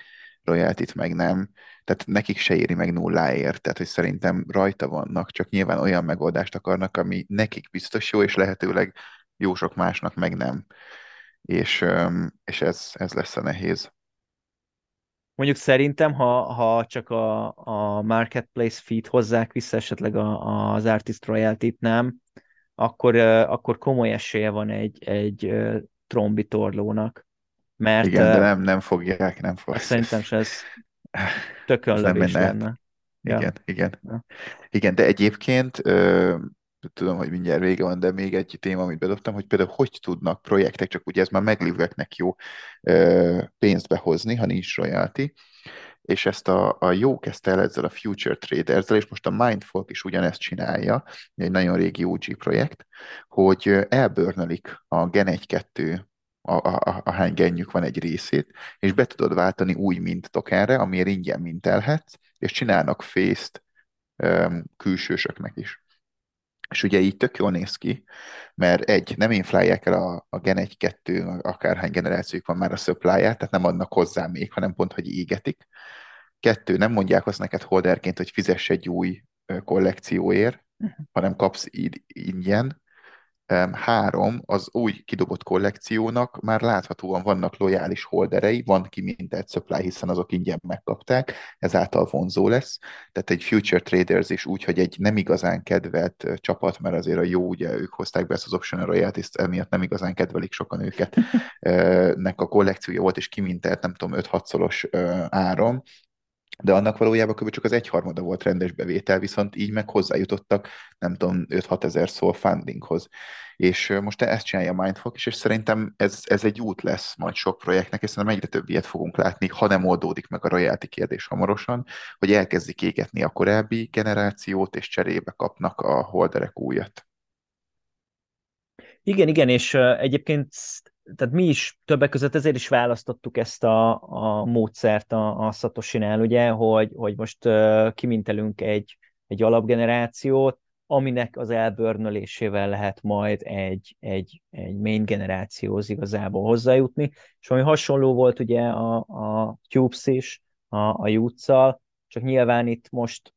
royaltit meg nem, tehát nekik se éri meg nulláért, tehát hogy szerintem rajta vannak, csak nyilván olyan megoldást akarnak, ami nekik biztos jó, és lehetőleg jó sok másnak meg nem. És, és ez, ez lesz a nehéz. Mondjuk szerintem, ha, ha csak a, a marketplace feed hozzák vissza esetleg a, az artist royalty-t nem, akkor, akkor komoly esélye van egy, egy trombitorlónak. Mert, Igen, de nem, nem fogják, nem fogják. Szerintem se ez tökön lövés lenne. Ja. Igen, igen. Ja. Igen, de egyébként ö, tudom, hogy mindjárt vége van, de még egy téma, amit bedobtam, hogy például hogy tudnak projektek, csak ugye ez már meglévőeknek jó ö, pénzt behozni, ha nincs royalty, és ezt a, a jó kezdte el ezzel a Future Traders és most a Mindfolk is ugyanezt csinálja, egy nagyon régi OG projekt, hogy elbörnölik a Gen 1-2 a, a, a hány genjük van egy részét, és be tudod váltani új mint tokenre, amiért ingyen mintelhetsz, és csinálnak face-t um, külsősöknek is. És ugye így tök jól néz ki, mert egy, nem inflálják el a, a Gen 1-2, akárhány generációjuk van már a supply tehát nem adnak hozzá még, hanem pont, hogy égetik. Kettő, nem mondják azt neked holderként, hogy fizess egy új kollekcióért, uh-huh. hanem kapsz így ingyen, Három, az új kidobott kollekciónak már láthatóan vannak lojális holderei, van ki egy supply, hiszen azok ingyen megkapták, ezáltal vonzó lesz. Tehát egy Future Traders is úgy, hogy egy nem igazán kedvelt csapat, mert azért a jó, ugye ők hozták be ezt az Optional royalty emiatt nem igazán kedvelik sokan őket, nek a kollekciója volt, és kimintelt, nem tudom, 5-6 szoros áron, de annak valójában kb. csak az egyharmada volt rendes bevétel, viszont így meg hozzájutottak, nem tudom, 5-6 ezer szól fundinghoz. És most ezt csinálja a Mindfuck is, és szerintem ez, ez egy út lesz majd sok projektnek, és szerintem egyre több ilyet fogunk látni, ha nem oldódik meg a royalty kérdés hamarosan, hogy elkezdik égetni a korábbi generációt, és cserébe kapnak a holderek újat. Igen, igen, és egyébként tehát mi is többek között ezért is választottuk ezt a, a módszert a, a Satoshi-nál, ugye, hogy, hogy most uh, kimintelünk egy, egy alapgenerációt, aminek az elbörnölésével lehet majd egy, egy, egy main generációhoz igazából hozzájutni, és ami hasonló volt ugye a, a Cubes is, a, a Jutszal, csak nyilván itt most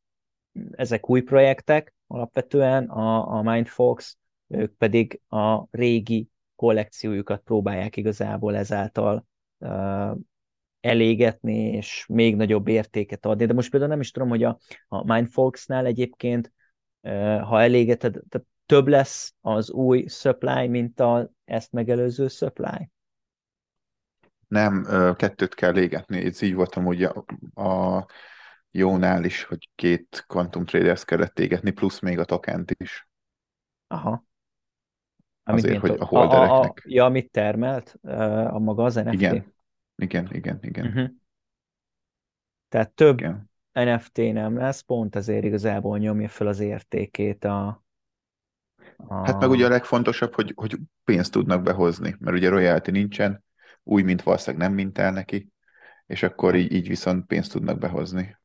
ezek új projektek alapvetően, a, a Mindfox, ők pedig a régi kollekciójukat próbálják igazából ezáltal uh, elégetni, és még nagyobb értéket adni. De most például nem is tudom, hogy a, a Mindfolksnál egyébként, uh, ha elégeted, tehát több lesz az új supply, mint a ezt megelőző supply? Nem, kettőt kell égetni. Ez így voltam ugye a, a jónál is, hogy két Quantum Traders kellett égetni, plusz még a tokent is. Aha. Amit azért, hogy a holdereknek... A, a, ja, amit termelt a maga az NFT? Igen, igen, igen, igen. Uh-huh. Tehát több igen. NFT nem lesz, pont ezért igazából nyomja fel az értékét a, a... Hát meg ugye a legfontosabb, hogy, hogy pénzt tudnak behozni, mert ugye royalty nincsen, új mint valószínűleg nem mintel neki, és akkor így, így viszont pénzt tudnak behozni.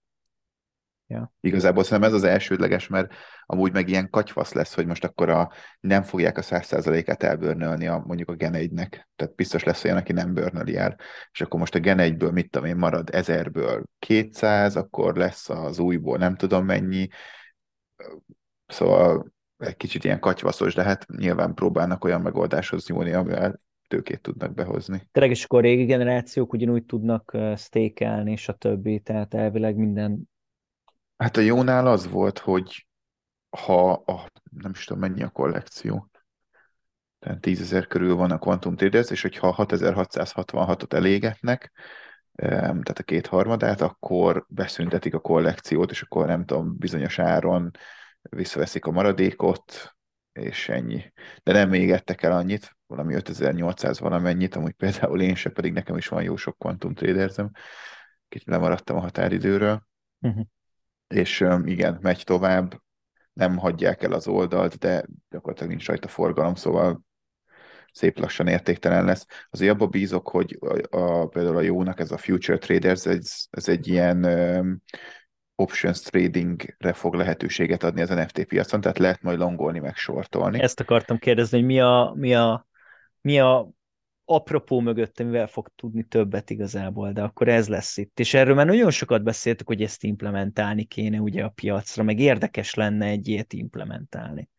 Ja. Igazából szerintem ez az elsődleges, mert amúgy meg ilyen katyfasz lesz, hogy most akkor a, nem fogják a száz százalékát elbörnölni a, mondjuk a Gen 1-nek. Tehát biztos lesz olyan, aki nem bőrnöli el. És akkor most a Gen 1-ből, mit tudom én, marad ezerből 200, akkor lesz az újból nem tudom mennyi. Szóval egy kicsit ilyen katyvaszos, de hát nyilván próbálnak olyan megoldáshoz nyúlni, amivel tőkét tudnak behozni. Tényleg, és akkor a régi generációk ugyanúgy tudnak stékelni, és a többi, tehát elvileg minden Hát a jónál az volt, hogy ha a, nem is tudom mennyi a kollekció, tehát 10 ezer körül van a Quantum Traders, és hogyha 6666-ot elégetnek, tehát a két harmadát, akkor beszüntetik a kollekciót, és akkor nem tudom, bizonyos áron visszaveszik a maradékot, és ennyi. De nem égettek el annyit, valami 5800 valamennyit, amúgy például én se, pedig nekem is van jó sok Quantum Tradersem, kicsit lemaradtam a határidőről. Uh-huh és igen, megy tovább, nem hagyják el az oldalt, de gyakorlatilag nincs rajta forgalom, szóval szép lassan értéktelen lesz. Azért abba bízok, hogy a, a, például a jónak ez a Future Traders, ez, ez egy ilyen um, options tradingre fog lehetőséget adni az NFT piacon, tehát lehet majd longolni, meg sortolni. Ezt akartam kérdezni, hogy mi a, mi a, mi a apropó mögött, mivel fog tudni többet igazából, de akkor ez lesz itt. És erről már nagyon sokat beszéltük, hogy ezt implementálni kéne ugye a piacra, meg érdekes lenne egy ilyet implementálni.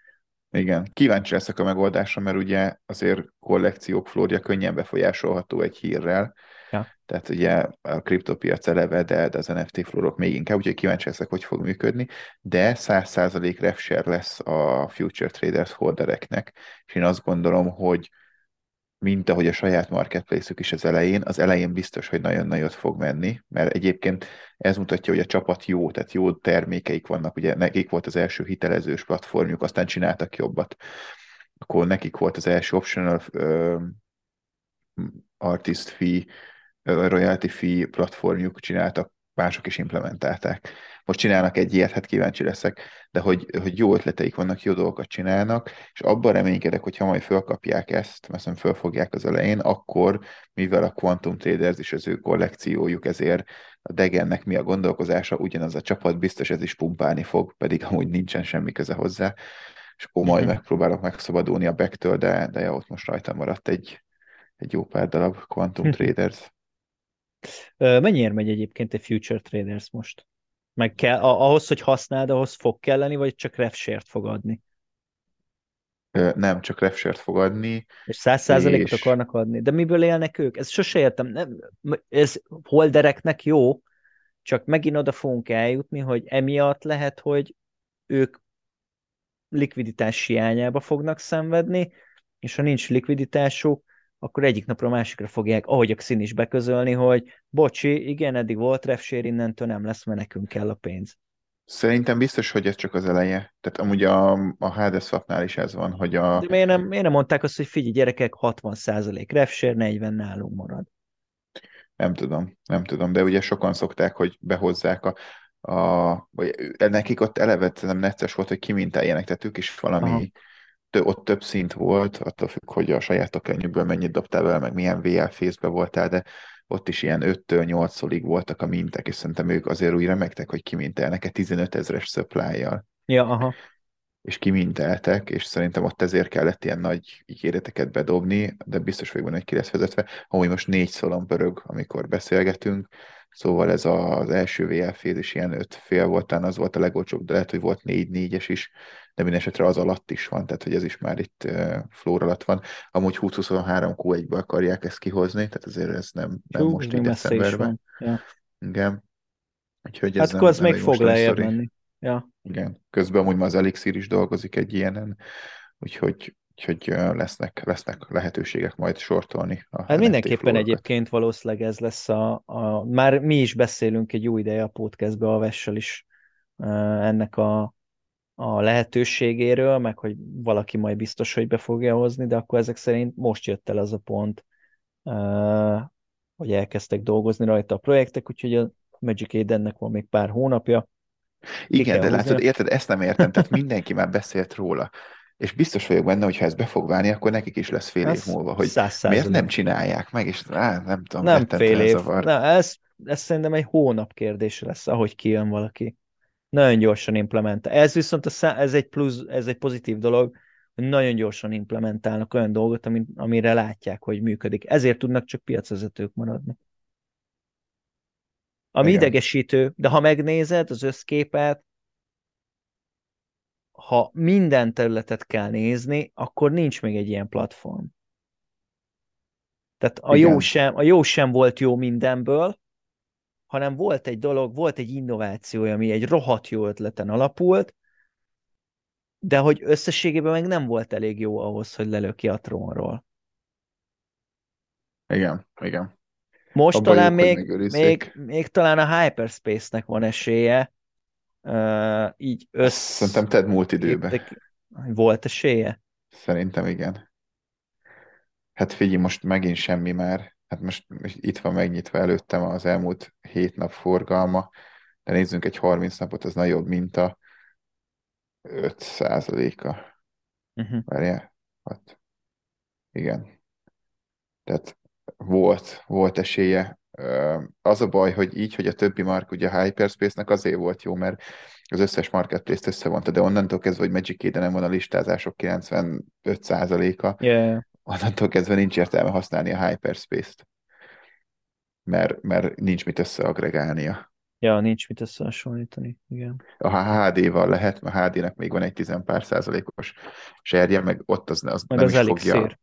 Igen, kíváncsi leszek a megoldásra, mert ugye azért kollekciók flória könnyen befolyásolható egy hírrel, ja. tehát ugye a kriptopiac eleve, de, de az NFT flórok még inkább, úgyhogy kíváncsi leszek, hogy fog működni, de 100% refshare lesz a Future Traders holdereknek, és én azt gondolom, hogy mint ahogy a saját marketplace-ük is az elején, az elején biztos, hogy nagyon nagyot fog menni, mert egyébként ez mutatja, hogy a csapat jó, tehát jó termékeik vannak, ugye nekik volt az első hitelezős platformjuk, aztán csináltak jobbat. Akkor nekik volt az első optional uh, artist fee, royalty fee platformjuk, csináltak mások is implementálták. Most csinálnak egy ilyet, hát kíváncsi leszek, de hogy, hogy jó ötleteik vannak, jó dolgokat csinálnak, és abban reménykedek, hogy ha majd fölkapják ezt, mert fölfogják az elején, akkor, mivel a Quantum Traders is az ő kollekciójuk, ezért a Degennek mi a gondolkozása, ugyanaz a csapat biztos ez is pumpálni fog, pedig amúgy nincsen semmi köze hozzá, és akkor majd mm-hmm. megpróbálok megszabadulni a backtől, de, de ja, ott most rajtam maradt egy, egy jó pár darab Quantum Traders. Mennyire megy egyébként egy Future Traders most? Meg kell, ahhoz, hogy használd, ahhoz fog kelleni, vagy csak refshare-t fog adni? Nem, csak refshare-t fog adni. És száz százalékot és... akarnak adni. De miből élnek ők? Ez sose értem. Nem, ez holdereknek jó, csak megint oda fogunk eljutni, hogy emiatt lehet, hogy ők likviditás hiányába fognak szenvedni, és ha nincs likviditásuk, akkor egyik napra a másikra fogják, ahogy a szín is beközölni, hogy bocsi, igen, eddig volt refsér, innentől nem lesz, mert nekünk kell a pénz. Szerintem biztos, hogy ez csak az eleje. Tehát amúgy a, a Hades Swapnál is ez van, hogy a... De miért nem, miért nem mondták azt, hogy figyelj, gyerekek, 60% refsér, 40 nálunk marad? Nem tudom, nem tudom, de ugye sokan szokták, hogy behozzák a, a vagy nekik ott eleve nem necces volt, hogy kimintáljanak, tehát ők is valami Aha ott több szint volt, attól függ, hogy a saját tokenjükből mennyit dobtál vele, meg milyen VL fészbe voltál, de ott is ilyen 5-től 8-olig voltak a mintek, és szerintem ők azért úgy remektek, hogy kimintelnek egy 15 ezeres supply Ja, aha. És kiminteltek, és szerintem ott ezért kellett ilyen nagy ígéreteket bedobni, de biztos vagyok benne, hogy ki lesz vezetve. Amúgy most négy szalon pörög, amikor beszélgetünk, szóval ez az első VL is ilyen öt fél volt, az volt a legolcsóbb, de lehet, hogy volt négy négyes is, de minden esetre az alatt is van, tehát hogy ez is már itt uh, flór alatt van. Amúgy 2023 Q1-be akarják ezt kihozni, tehát azért ez nem, nem Hú, most így decemberben. Ja. Igen. Úgyhogy ez hát akkor az még fog lejjebb menni. Ja. Igen. Közben amúgy ma az Elixir is dolgozik egy ilyenen, úgyhogy, úgyhogy lesznek, lesznek lehetőségek majd sortolni. A hát mindenképpen egyébként valószínűleg ez lesz a, a, már mi is beszélünk egy jó ideje a podcastbe a Vessel is ennek a, a lehetőségéről, meg hogy valaki majd biztos, hogy be fogja hozni, de akkor ezek szerint most jött el az a pont, hogy elkezdtek dolgozni rajta a projektek, úgyhogy a Magic Aidennek van még pár hónapja, igen, de látod, érted, ezt nem értem, tehát mindenki már beszélt róla. És biztos vagyok benne, hogy ha ez be fog válni, akkor nekik is lesz fél év múlva, hogy miért nem csinálják meg, és á, nem tudom, nem fél év. Na, ez, ez szerintem egy hónap kérdése lesz, ahogy kijön valaki. Nagyon gyorsan implementál. Ez viszont a szá- ez egy plusz, ez egy pozitív dolog, hogy nagyon gyorsan implementálnak olyan dolgot, amire látják, hogy működik. Ezért tudnak csak piacvezetők maradni. Ami Igen. idegesítő, de ha megnézed az összképet, ha minden területet kell nézni, akkor nincs még egy ilyen platform. Tehát a jó, sem, a jó sem volt jó mindenből, hanem volt egy dolog, volt egy innováció, ami egy rohadt jó ötleten alapult, de hogy összességében meg nem volt elég jó ahhoz, hogy lelöki a trónról. Igen, igen. Most talán még, még, még talán a Hyperspace-nek van esélye, uh, így össz... Szerintem Ted múlt időben. Volt esélye? Szerintem igen. Hát figyelj, most megint semmi már. Hát most itt van megnyitva előttem az elmúlt hét nap forgalma, de nézzünk egy 30 napot, az nagyobb, mint a 5 százaléka. Uh-huh. Várjál? Hát, igen. Tehát volt, volt esélye. Az a baj, hogy így, hogy a többi mark, ugye a Hyperspace-nek azért volt jó, mert az összes marketplace-t összevonta, de onnantól kezdve, hogy magic nem van a listázások 95%-a, yeah. Onnantól kezdve nincs értelme használni a Hyperspace-t, mert, mert nincs mit összeagregálnia. Ja, nincs mit összehasonlítani, igen. A HD-val lehet, a HD-nek még van egy 10 pár százalékos serje, meg ott az, az meg nem az is elixír. fogja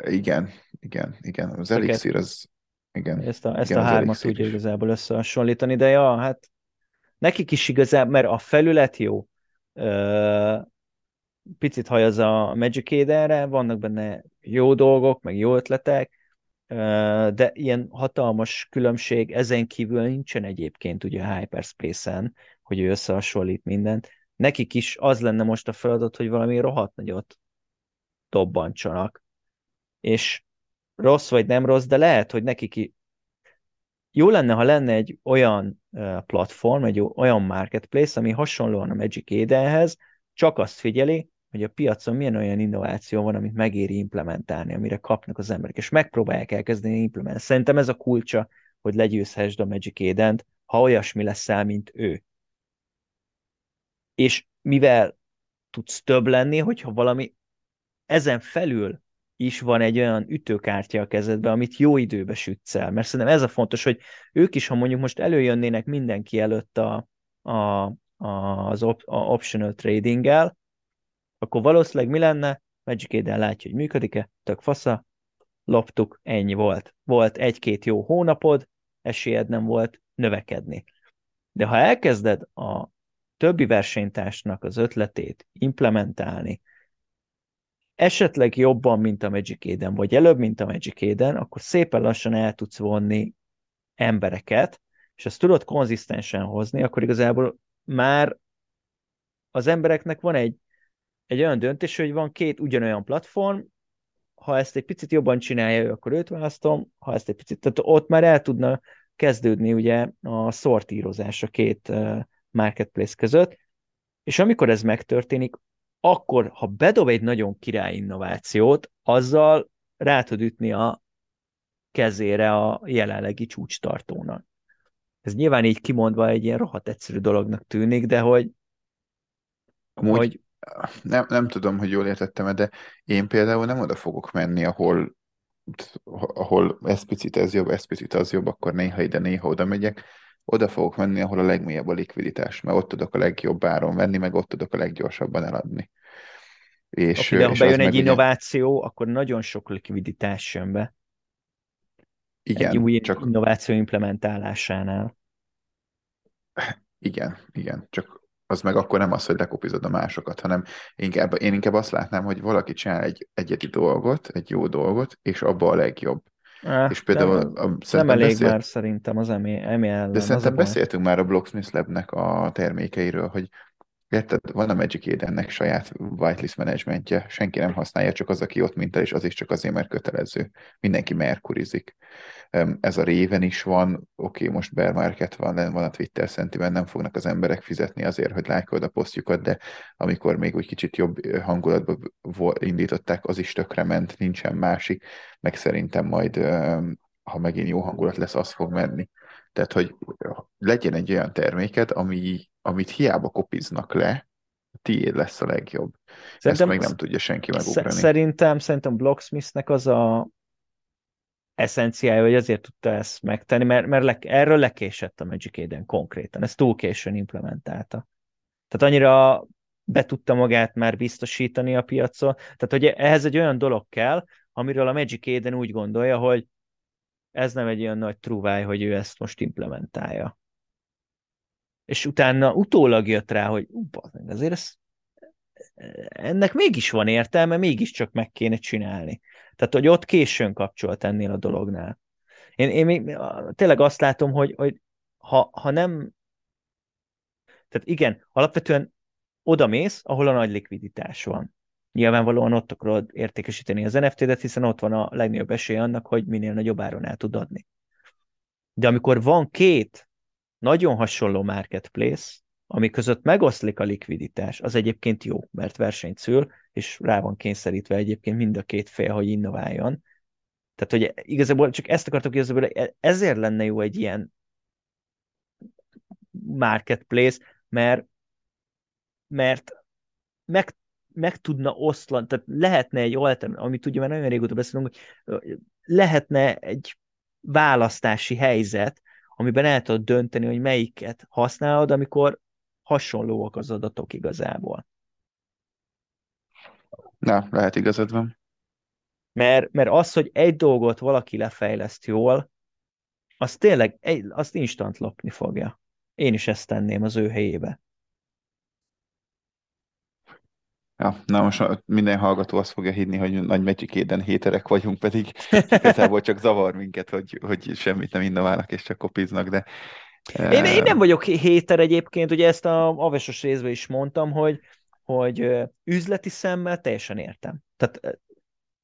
igen, igen, igen. Az elixír az... Igen, ezt a, ezt igen, a hármat tudja igazából összehasonlítani, de ja, hát nekik is igazából, mert a felület jó, picit hajaz a Magic Eden-re, vannak benne jó dolgok, meg jó ötletek, de ilyen hatalmas különbség ezen kívül nincsen egyébként ugye a Hyperspace-en, hogy ő összehasonlít mindent. Nekik is az lenne most a feladat, hogy valami rohadt nagyot dobbantsanak és rossz vagy nem rossz, de lehet, hogy neki ki jó lenne, ha lenne egy olyan platform, egy olyan marketplace, ami hasonlóan a Magic Edenhez, csak azt figyeli, hogy a piacon milyen olyan innováció van, amit megéri implementálni, amire kapnak az emberek, és megpróbálják elkezdeni implementálni. Szerintem ez a kulcsa, hogy legyőzhessd a Magic eden ha olyasmi leszel, mint ő. És mivel tudsz több lenni, hogyha valami ezen felül is van egy olyan ütőkártya a kezedben, amit jó időbe sütsz el. Mert szerintem ez a fontos, hogy ők is, ha mondjuk most előjönnének mindenki előtt a, a, az op, a optional tradinggel, akkor valószínűleg mi lenne? Magic Eden látja, hogy működik-e, tök fasza, loptuk, ennyi volt. Volt egy-két jó hónapod, esélyed nem volt növekedni. De ha elkezded a többi versenytársnak az ötletét implementálni, esetleg jobban, mint a Magic Eden, vagy előbb, mint a Magic Eden, akkor szépen lassan el tudsz vonni embereket, és ezt tudod konzisztensen hozni, akkor igazából már az embereknek van egy, egy olyan döntés, hogy van két ugyanolyan platform, ha ezt egy picit jobban csinálja ő, akkor őt választom, ha ezt egy picit, tehát ott már el tudna kezdődni ugye a szortírozás a két marketplace között, és amikor ez megtörténik, akkor, ha bedob egy nagyon király innovációt, azzal rá tud ütni a kezére a jelenlegi csúcstartónak. Ez nyilván így kimondva egy ilyen rohadt egyszerű dolognak tűnik, de hogy... Amúgy hogy... Nem, nem tudom, hogy jól értettem de én például nem oda fogok menni, ahol ahol ez picit ez jobb, ez picit az jobb, akkor néha ide, néha oda megyek, oda fogok menni, ahol a legmélyebb a likviditás, mert ott tudok a legjobb áron venni, meg ott tudok a leggyorsabban eladni. És, okay, de ha bejön egy innováció, ugye... akkor nagyon sok likviditás jön be. Igen, egy új csak... innováció implementálásánál. Igen, igen, csak az meg akkor nem az, hogy lekopizod a másokat, hanem inkább, én inkább azt látnám, hogy valaki csinál egy egyedi dolgot, egy jó dolgot, és abba a legjobb. Ah, és például nem, a, nem elég beszélt, már szerintem az emi ellen. De szerintem beszéltünk már a Blocksmith Labnek a termékeiről, hogy Érted? Van a Magic Edennek saját whitelist menedzsmentje, senki nem használja, csak az, aki ott minta, és az is csak azért, mert kötelező. Mindenki merkurizik. Ez a réven is van, oké, okay, most bear market van, van a Twitter szentiben, nem fognak az emberek fizetni azért, hogy lájkold a posztjukat, de amikor még úgy kicsit jobb hangulatba indították, az is tökre ment, nincsen másik, meg szerintem majd, ha megint jó hangulat lesz, az fog menni. Tehát, hogy legyen egy olyan terméket, ami, amit hiába kopiznak le, tiéd lesz a legjobb. Szerintem, Ezt meg nem tudja senki megugrani. Szerintem, szerintem Blocksmithnek az a eszenciája, hogy azért tudta ezt megtenni, mert, mert le, erről lekésett a Magic Eden konkrétan. Ezt túl későn implementálta. Tehát annyira be tudta magát már biztosítani a piacon. Tehát, hogy ehhez egy olyan dolog kell, amiről a Magic Eden úgy gondolja, hogy ez nem egy olyan nagy trúváj, hogy ő ezt most implementálja. És utána utólag jött rá, hogy azért ez, ennek mégis van értelme, mégiscsak meg kéne csinálni. Tehát, hogy ott későn kapcsolt ennél a dolognál. Én, én még tényleg azt látom, hogy, hogy ha, ha nem... Tehát igen, alapvetően oda mész, ahol a nagy likviditás van. Nyilvánvalóan ott akarod értékesíteni az NFT-det, hiszen ott van a legnagyobb esély annak, hogy minél nagyobb áron el tud adni. De amikor van két nagyon hasonló marketplace, ami között megoszlik a likviditás, az egyébként jó, mert versenyt szül, és rá van kényszerítve egyébként mind a két fél, hogy innováljon. Tehát, hogy igazából csak ezt akartok igazából, ezért lenne jó egy ilyen marketplace, mert, mert meg meg tudna oszlani, tehát lehetne egy alternatív, amit ugye már nagyon régóta beszélünk, hogy lehetne egy választási helyzet, amiben el tudod dönteni, hogy melyiket használod, amikor hasonlóak az adatok igazából. Na, lehet igazad van. Mert, mert az, hogy egy dolgot valaki lefejleszt jól, az tényleg, egy, azt instant lopni fogja. Én is ezt tenném az ő helyébe. Ja, na most minden hallgató azt fogja hinni, hogy nagy Magic héterek vagyunk, pedig igazából csak zavar minket, hogy, hogy semmit nem innoválnak és csak kopiznak, de... Én, én nem vagyok héter egyébként, ugye ezt a avesos részben is mondtam, hogy, hogy üzleti szemmel teljesen értem. Tehát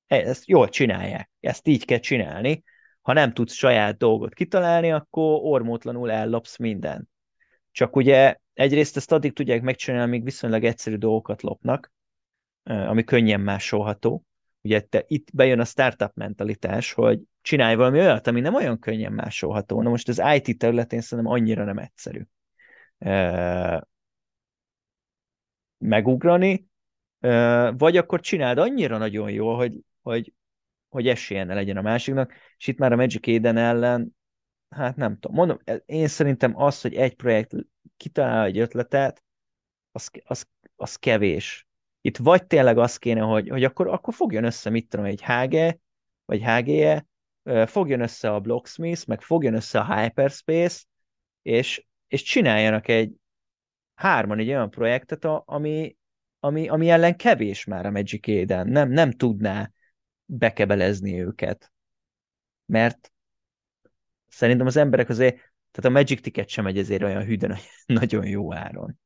e, ezt jól csinálják, ezt így kell csinálni, ha nem tudsz saját dolgot kitalálni, akkor ormótlanul ellopsz mindent. Csak ugye egyrészt ezt addig tudják megcsinálni, amíg viszonylag egyszerű dolgokat lopnak, ami könnyen másolható. Ugye te, itt bejön a startup mentalitás, hogy csinálj valami olyat, ami nem olyan könnyen másolható. Na most az IT területén szerintem annyira nem egyszerű megugrani, vagy akkor csináld annyira nagyon jól, hogy, hogy, hogy esélye ne legyen a másiknak, és itt már a Magic Eden ellen, hát nem tudom, mondom, én szerintem az, hogy egy projekt kitalál egy ötletet, az, az, az kevés. Itt vagy tényleg az kéne, hogy, hogy akkor, akkor fogjon össze, mit tudom, egy HG, vagy HGE, fogjon össze a Blocksmith, meg fogjon össze a Hyperspace, és, és csináljanak egy hárman egy olyan projektet, ami, ami, ami ellen kevés már a Magic Eden. Nem, nem tudná bekebelezni őket. Mert szerintem az emberek azért, tehát a Magic Ticket sem megy ezért olyan hűden nagyon jó áron.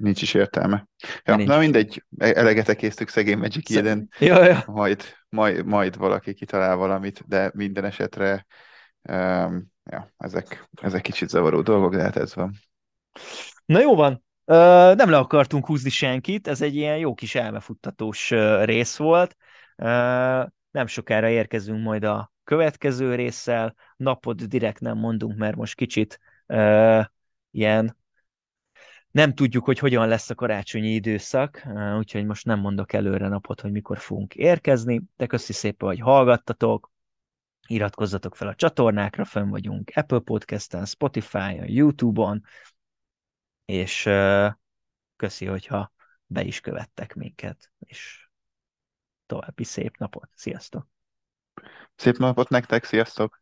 Nincs is értelme. Ja, nincs. Na mindegy, e- eleget késztük szegény Magic Eden. Ja, ja. Majd, majd, majd valaki kitalál valamit, de minden esetre um, ja, ezek, ezek kicsit zavaró dolgok, de hát ez van. Na jó van, nem le akartunk húzni senkit, ez egy ilyen jó kis elmefuttatós rész volt. Nem sokára érkezünk majd a következő résszel. Napot direkt nem mondunk, mert most kicsit ilyen nem tudjuk, hogy hogyan lesz a karácsonyi időszak, úgyhogy most nem mondok előre napot, hogy mikor fogunk érkezni, de köszi szépen, hogy hallgattatok, iratkozzatok fel a csatornákra, fönn vagyunk Apple Podcast-en, Spotify-on, YouTube-on, és köszi, hogyha be is követtek minket, és további szép napot. Sziasztok! Szép napot nektek, sziasztok!